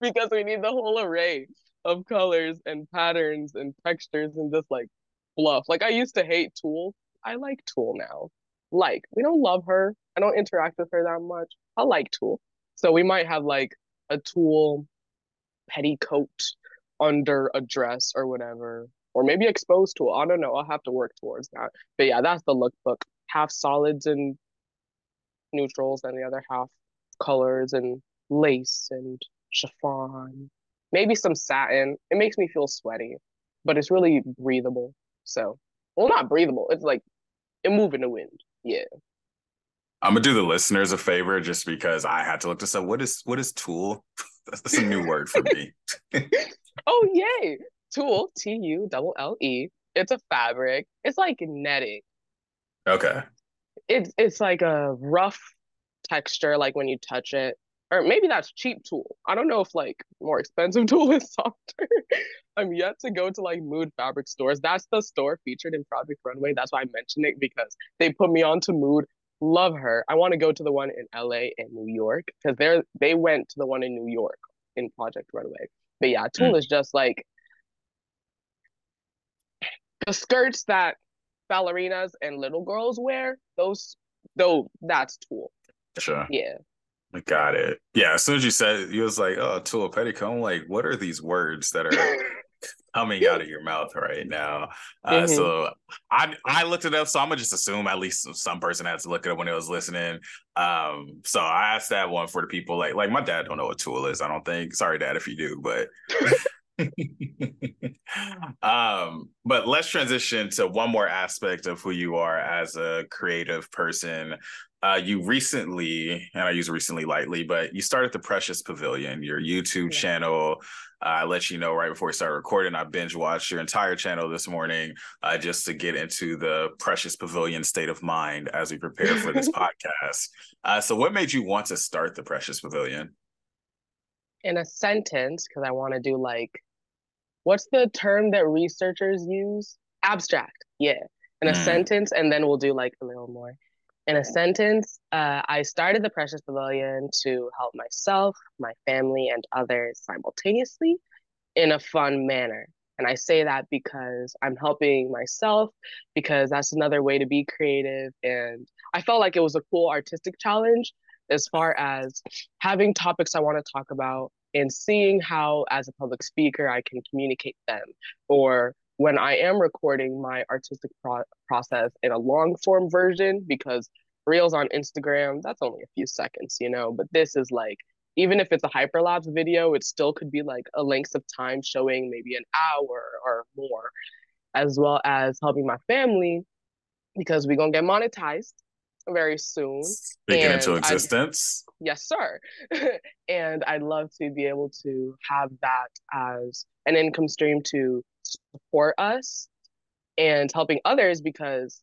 [SPEAKER 2] because we need the whole array of colors and patterns and textures and just like fluff. Like I used to hate Tulle. I like Tulle now. Like, we don't love her. I don't interact with her that much. I like Tulle. So we might have like a Tulle petticoat under a dress or whatever. Or maybe exposed Tulle. I don't know. I'll have to work towards that. But yeah, that's the lookbook. Half solids and neutrals and the other half colors and lace and chiffon, maybe some satin. It makes me feel sweaty, but it's really breathable. So, well, not breathable. It's like it move in the wind. Yeah.
[SPEAKER 1] I'm gonna do the listeners a favor just because I had to look this up. What is what is tulle? That's a new word for me.
[SPEAKER 2] Oh, yay. Tulle, T U double L E. It's a fabric. It's like netting.
[SPEAKER 1] Okay.
[SPEAKER 2] It's it's like a rough texture, like when you touch it. Or maybe that's cheap Tulle. I don't know if like more expensive Tulle is softer. I'm yet to go to like Mood fabric stores. That's the store featured in Project Runway. That's why I mentioned it because they put me on to Mood. Love her. I want to go to the one in LA and New York because they're they went to the one in New York in Project Runway. But yeah, Tulle hmm. is just like the skirts that ballerinas and little girls wear. Those, though, that's Tulle.
[SPEAKER 1] Sure.
[SPEAKER 2] Yeah.
[SPEAKER 1] I got it. Yeah. As soon as you said, you was like, "Oh, tulle petticoat." I'm like, what are these words that are coming out of your mouth right now? Uh,
[SPEAKER 2] Mhm.
[SPEAKER 1] So I I looked it up, so I'm gonna just assume at least some person had to look it up when they was listening. Um, so I asked that one for the people like like my dad don't know what tulle is. I don't think. Sorry, dad, if you do, but. um but let's transition to one more aspect of who you are as a creative person. Uh you recently and i use recently lightly but you started the precious pavilion your youtube
[SPEAKER 2] Yeah.
[SPEAKER 1] channel. Uh, i let you know right before we started recording i binge watched your entire channel this morning uh, just to get into the precious pavilion state of mind as we prepare for this podcast. Uh, so what made you want to start the precious pavilion?
[SPEAKER 2] In a sentence, because I want to do like, what's the term that researchers use? Abstract. Yeah. In a
[SPEAKER 1] Mm.
[SPEAKER 2] sentence, and then we'll do like a little more. In a sentence, uh, I started the Precious Pavilion to help myself, my family, and others simultaneously in a fun manner. And I say that because I'm helping myself, because that's another way to be creative. And I felt like it was a cool artistic challenge as far as having topics I want to talk about and seeing how, as a public speaker, I can communicate them. Or when I am recording my artistic pro- process in a long form version, because Reels on Instagram, that's only a few seconds, you know, but this is like, even if it's a hyperlapse video, it still could be like a length of time showing maybe an hour or more, as well as helping my family because we're gonna get monetized. Very soon.
[SPEAKER 1] Speaking
[SPEAKER 2] And
[SPEAKER 1] into
[SPEAKER 2] I-
[SPEAKER 1] existence.
[SPEAKER 2] yes sir and i'd love to be able to have that as an income stream to support us and helping others because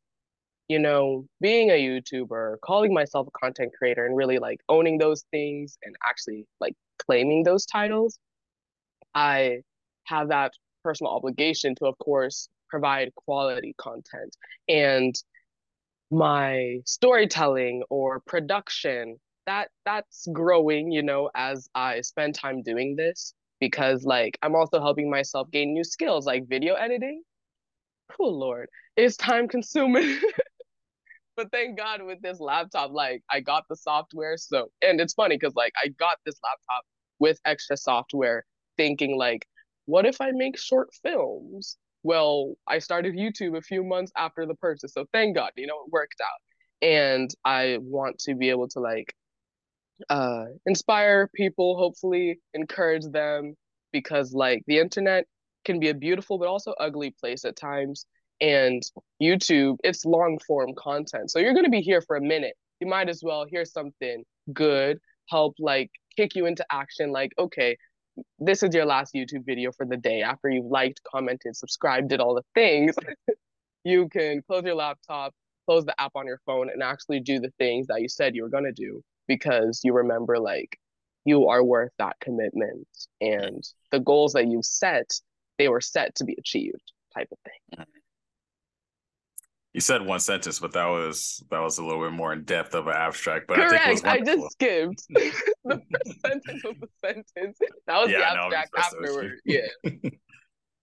[SPEAKER 2] you know being a youtuber calling myself a content creator and really like owning those things and actually like claiming those titles i have that personal obligation to of course provide quality content and my storytelling or production that that's growing you know as i spend time doing this because like i'm also helping myself gain new skills like video editing. Oh lord it's time consuming. But thank god with this laptop like i got the software so and it's funny because like i got this laptop with extra software thinking like what if i make short films well i started youtube a few months after the purchase so thank god you know it worked out. And i want to be able to like uh inspire people hopefully encourage them because like the internet can be a beautiful but also ugly place at times and youtube it's long form content so you're going to be here for a minute. You might as well hear something good help like kick you into action like okay this is your last youtube video for the day. After you've liked commented subscribed did all the things you can close your laptop close the app on your phone and actually do the things that you said you were going to do because you remember like you are worth that commitment and the goals that you set they were set to be achieved type of thing mm-hmm.
[SPEAKER 1] You said one sentence, but that was that was a little bit more in depth of an abstract. But I think it was
[SPEAKER 2] correct i, just skipped the first sentence was the sentence that was
[SPEAKER 1] Yeah,
[SPEAKER 2] the
[SPEAKER 1] I know, I'm
[SPEAKER 2] abstract
[SPEAKER 1] you.
[SPEAKER 2] afterward yeah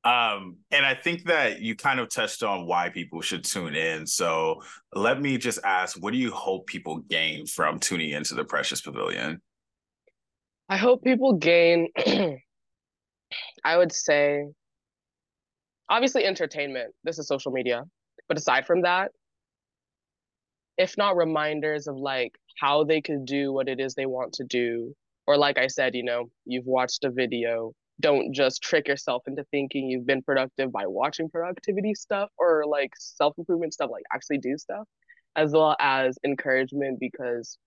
[SPEAKER 1] Um, and I think that you kind of touched on why people should tune in. So let me just ask, what do you hope people gain from tuning into the Precious Pavilion?
[SPEAKER 2] i hope people gain i would say obviously entertainment this is social media but aside from that if not reminders of like how they could do what it is they want to do or like i said you know you've watched a video don't just trick yourself into thinking you've been productive by watching productivity stuff or like self-improvement stuff like actually do stuff as well as encouragement because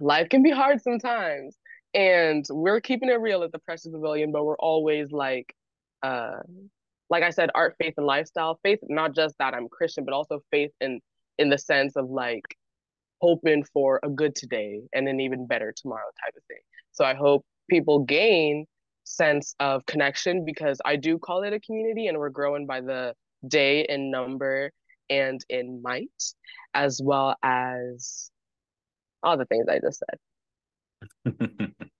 [SPEAKER 2] life can be hard sometimes. And we're keeping it real at the precious pavilion but we're always like uh like i said art faith and lifestyle. Faith not just that i'm christian but also faith in in the sense of like hoping for a good today and an even better tomorrow type of thing. So i hope people gain sense of connection because i do call it a community and we're growing by the day in number and in might as well as all the things i just said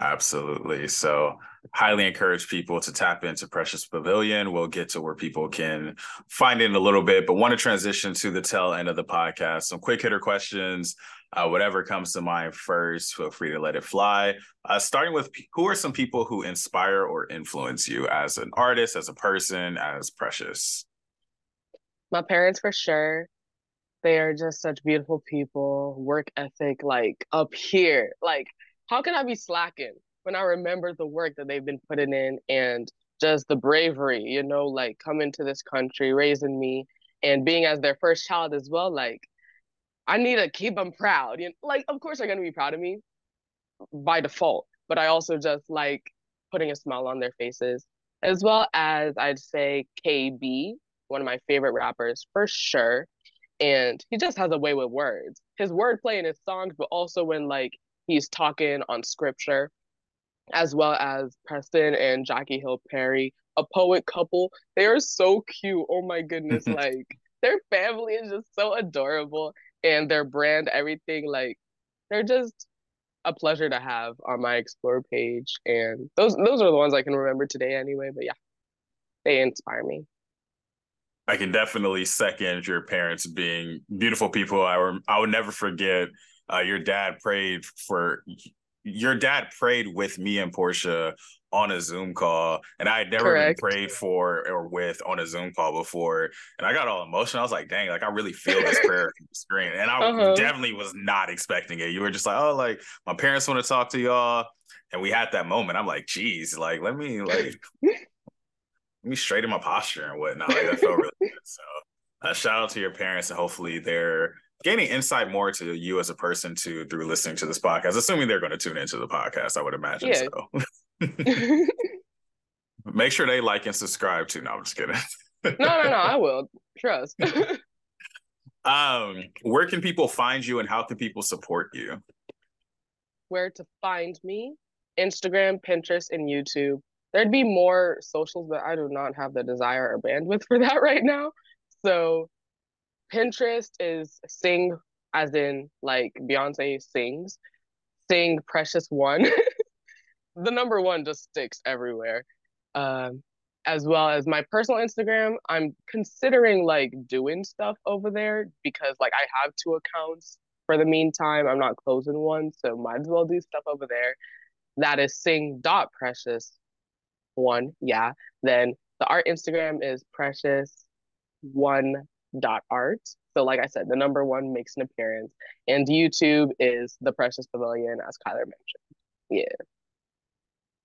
[SPEAKER 1] Absolutely. So, highly encourage people to tap into Precious Pavilion. We'll get to where people can find it in a little bit, but want to transition to the tail end of the podcast. Some quick hitter questions. Uh, whatever comes to mind first, feel free to let it fly. Uh, starting with who are some people who inspire or influence you as an artist, as a person, as Precious?
[SPEAKER 2] my parents for sure they are just such beautiful people work ethic like up here like how can i be slacking when i remember the work that they've been putting in and just the bravery you know like coming to this country raising me and being as their first child as well like i need to keep them proud you know, like of course they're going to be proud of me by default but i also just like putting a smile on their faces as well as i'd say KB one of my favorite rappers for sure. And he just has a way with words. His wordplay in his songs, but also when like he's talking on scripture, as well as Preston and Jackie Hill Perry, a poet couple. They are so cute. Oh my goodness. like their family is just so adorable and their brand, everything, like they're just a pleasure to have on my explore page. And those those are the ones I can remember today anyway. But yeah, they inspire me.
[SPEAKER 1] I can definitely second your parents being beautiful people. I were, I would never forget uh, your dad prayed for your dad prayed with me and Portia on a Zoom call, and I had never
[SPEAKER 2] Correct.
[SPEAKER 1] been prayed for or with on a Zoom call before, and I got all emotional. I was like, "Dang, like I really feel this prayer from the screen," and I
[SPEAKER 2] Uh-huh.
[SPEAKER 1] definitely was not expecting it. You were just like, "Oh, like my parents want to talk to y'all," and we had that moment. I'm like, "Geez, like let me like." let me straighten my posture and whatnot. Like that felt really good. So uh, shout out to your parents and hopefully they're gaining insight more to you as a person to through listening to this podcast. Assuming they're going to tune into the podcast, I would imagine yeah. so. Make sure they like and subscribe too. No, I'm just kidding.
[SPEAKER 2] no, no, no. I will trust.
[SPEAKER 1] um, where can people find you, and how can people support you?
[SPEAKER 2] Where to find me? Instagram, Pinterest, and YouTube. There'd be more socials, but I do not have the desire or bandwidth for that right now. So Pinterest is sing as in like Beyonce sings, sing precious one. the number one just sticks everywhere. Um, as well as my personal Instagram, I'm considering like doing stuff over there because like I have two accounts for the meantime. I'm not closing one, so might as well do stuff over there. That is sing dot precious one, yeah. Then the art Instagram is precious one dot art. So like I said, the number one makes an appearance. And YouTube is the Precious Pavilion, as Kyler mentioned. Yeah.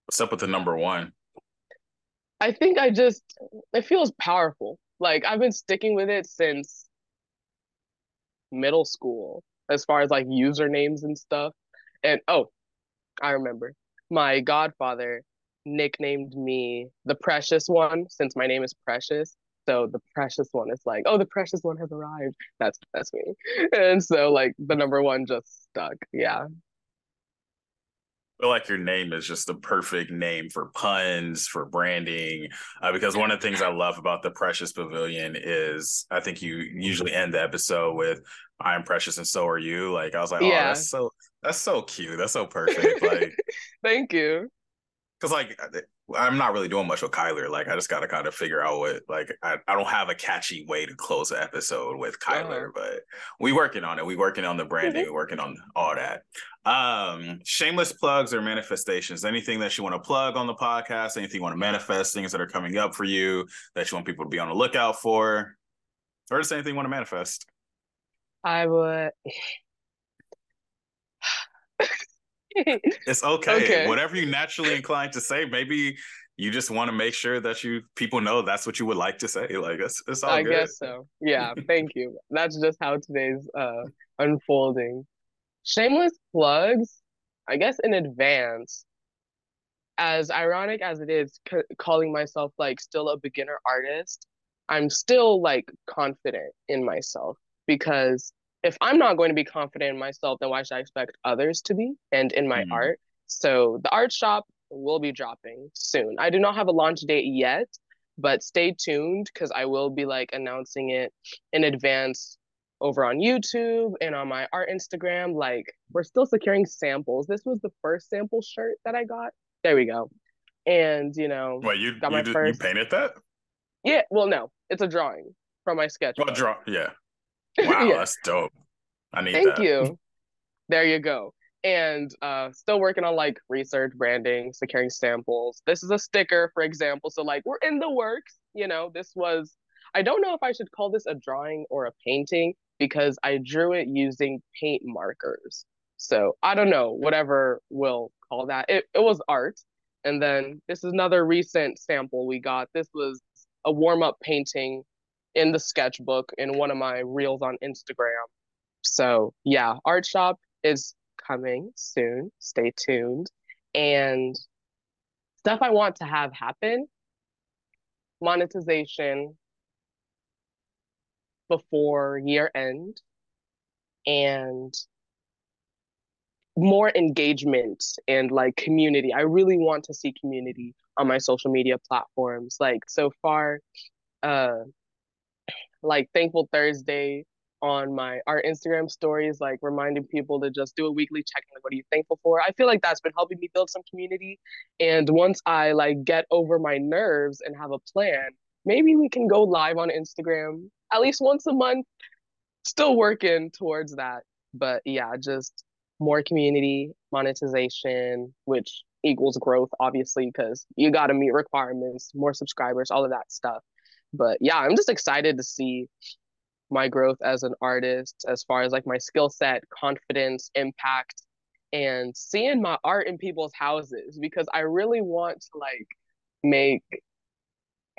[SPEAKER 1] What's up with the number one?
[SPEAKER 2] I think I just it feels powerful. Like I've been sticking with it since middle school, as far as like usernames and stuff. And oh, I remember my godfather nicknamed me the precious one since my name is Precious. So the precious one is like, oh, the precious one has arrived. That's that's me. And so like the number one just stuck. Yeah
[SPEAKER 1] feel like your name is just the perfect name for puns for branding uh, because one of the things i love about the precious pavilion is i think you usually end the episode with i'm precious and so are you like i was like oh that's so that's so cute that's so perfect like
[SPEAKER 2] thank you
[SPEAKER 1] because like I'm not really doing much with Kyler. Like I just got to kind of figure out what like I, I don't have a catchy way to close an episode with Kyler, uh-huh. but we working on it. We working on the branding. Mm-hmm. We working on all that. Um, shameless plugs or manifestations. Anything that you want to plug on the podcast? Anything you want to manifest? Things that are coming up for you that you want people to be on the lookout for, or just anything you want to manifest?
[SPEAKER 2] I would.
[SPEAKER 1] it's okay. okay. Whatever you naturally inclined to say, maybe you just want to make sure that you people know that's what you would like to say. Like it's it's all I good.
[SPEAKER 2] guess so. Yeah, thank you. That's just how today's uh unfolding. Shameless plugs, I guess in advance. As ironic as it is c- calling myself like still a beginner artist, I'm still like confident in myself because if I'm not going to be confident in myself, then why should I expect others to be and in my mm art? So the art shop will be dropping soon. I do not have a launch date yet, but stay tuned because I will be like announcing it in advance over on YouTube and on my art Instagram. Like we're still securing samples. This was the first sample shirt that I got. There we go. And you know,
[SPEAKER 1] wait, you got my you, first... you painted that?
[SPEAKER 2] Yeah. Well, no, it's a drawing from my sketch.
[SPEAKER 1] Well, draw. Yeah. Wow, yeah. that's dope. I need
[SPEAKER 2] Thank
[SPEAKER 1] that.
[SPEAKER 2] you. There you go. And uh, still working on like research, branding, securing samples. This is a sticker, for example. So like we're in the works. You know, this was. I don't know if I should call this a drawing or a painting because I drew it using paint markers. So I don't know, whatever we'll call that. It it was art. And then this is another recent sample we got. This was a warm up painting in the sketchbook in one of my reels on Instagram. So yeah, art shop is coming soon. Stay tuned. And stuff I want to have happen monetization before year end and more engagement and like community. I really want to see community on my social media platforms. Like so far, uh like Thankful Thursday on my our Instagram stories, like reminding people to just do a weekly check-in, like what are you thankful for? I feel like that's been helping me build some community. And once I like get over my nerves and have a plan, maybe we can go live on Instagram at least once a month. Still working towards that. But yeah, just more community, monetization, which equals growth, obviously, because you got to meet requirements, more subscribers, all of that stuff. But yeah, I'm just excited to see my growth as an artist as far as like my skill set, confidence, impact, and seeing my art in people's houses because I really want to like make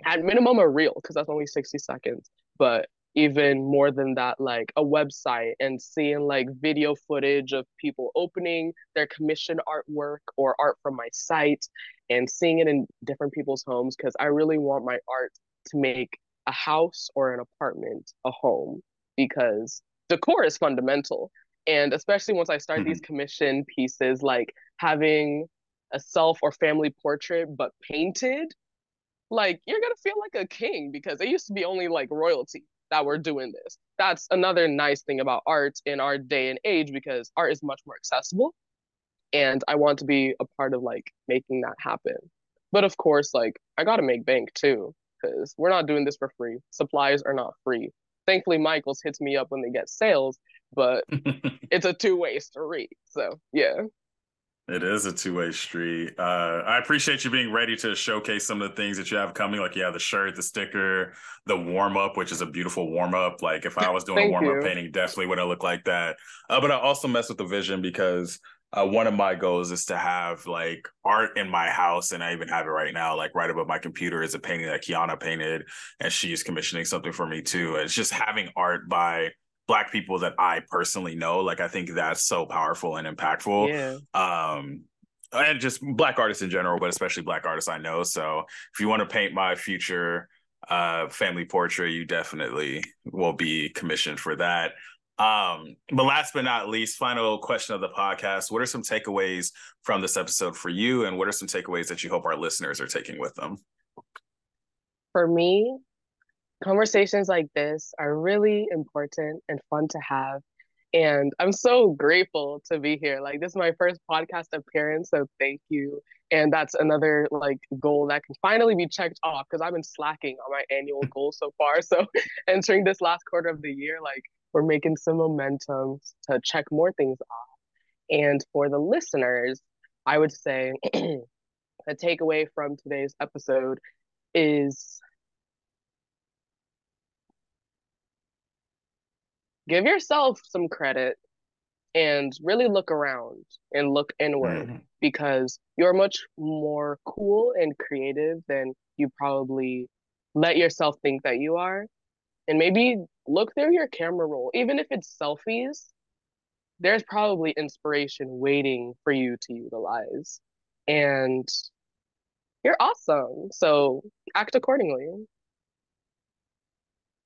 [SPEAKER 2] at minimum a reel because that's only 60 seconds. But even more than that, like a website and seeing like video footage of people opening their commission artwork or art from my site and seeing it in different people's homes because I really want my art to make a house or an apartment a home because decor is fundamental. And especially once I start mm-hmm. these commission pieces, like having a self or family portrait but painted, like you're gonna feel like a king because it used to be only like royalty that were doing this. That's another nice thing about art in our day and age because art is much more accessible. And I want to be a part of like making that happen. But of course, like I gotta make bank too, because we're not doing this for free. Supplies are not free. Thankfully, Michaels hits me up when they get sales, but it's a two-way street. So yeah.
[SPEAKER 1] It is a two way street. Uh, I appreciate you being ready to showcase some of the things that you have coming. Like, yeah, the shirt, the sticker, the warm up, which is a beautiful warm up. Like, if I was doing a warm up painting, definitely wouldn't look like that. Uh, but I also mess with the vision because uh, one of my goals is to have like art in my house, and I even have it right now. Like right above my computer is a painting that Kiana painted, and she's commissioning something for me too. And it's just having art by black people that I personally know. Like I think that's so powerful and impactful. Yeah. Um and just black artists in general, but especially black artists I know. So if you want to paint my future uh family portrait, you definitely will be commissioned for that. Um, but last but not least, final question of the podcast. What are some takeaways from this episode for you? And what are some takeaways that you hope our listeners are taking with them?
[SPEAKER 2] For me, conversations like this are really important and fun to have. And I'm so grateful to be here. Like this is my first podcast appearance, so thank you. And that's another like goal that can finally be checked off because I've been slacking on my annual goal so far. So entering this last quarter of the year, like we're making some momentum to check more things off. And for the listeners, I would say the takeaway from today's episode is give yourself some credit and really look around and look inward mm-hmm. because you're much more cool and creative than you probably let yourself think that you are. And maybe look through your camera roll, even if it's selfies, there's probably inspiration waiting for you to utilize. And you're awesome. So act accordingly.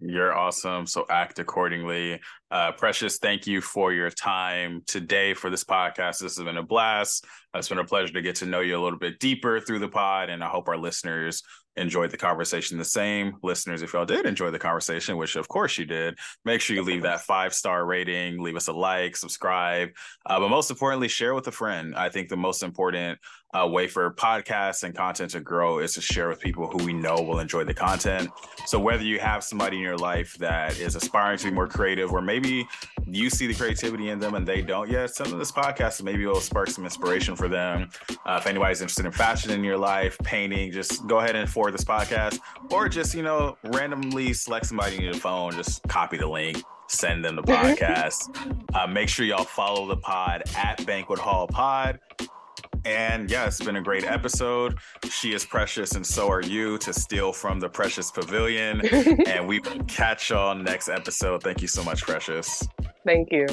[SPEAKER 1] You're awesome. So act accordingly. Uh, Precious, thank you for your time today for this podcast. This has been a blast. It's been a pleasure to get to know you a little bit deeper through the pod. And I hope our listeners enjoyed the conversation the same. Listeners, if y'all did enjoy the conversation, which of course you did, make sure you leave that five star rating, leave us a like, subscribe, uh, but most importantly, share with a friend. I think the most important uh, way for podcasts and content to grow is to share with people who we know will enjoy the content. So whether you have somebody in your life that is aspiring to be more creative, or maybe you see the creativity in them and they don't yet, send them this podcast and maybe it'll spark some inspiration for them. Uh, if anybody's interested in fashion in your life, painting, just go ahead and forward this podcast, or just you know randomly select somebody in your phone, just copy the link send them the podcast. uh, make sure y'all follow the pod at Banquet Hall Pod. And yeah, it's been a great episode. She is precious, and so are you to steal from the Precious Pavilion. and we will catch y'all next episode. Thank you so much, Precious.
[SPEAKER 2] Thank you.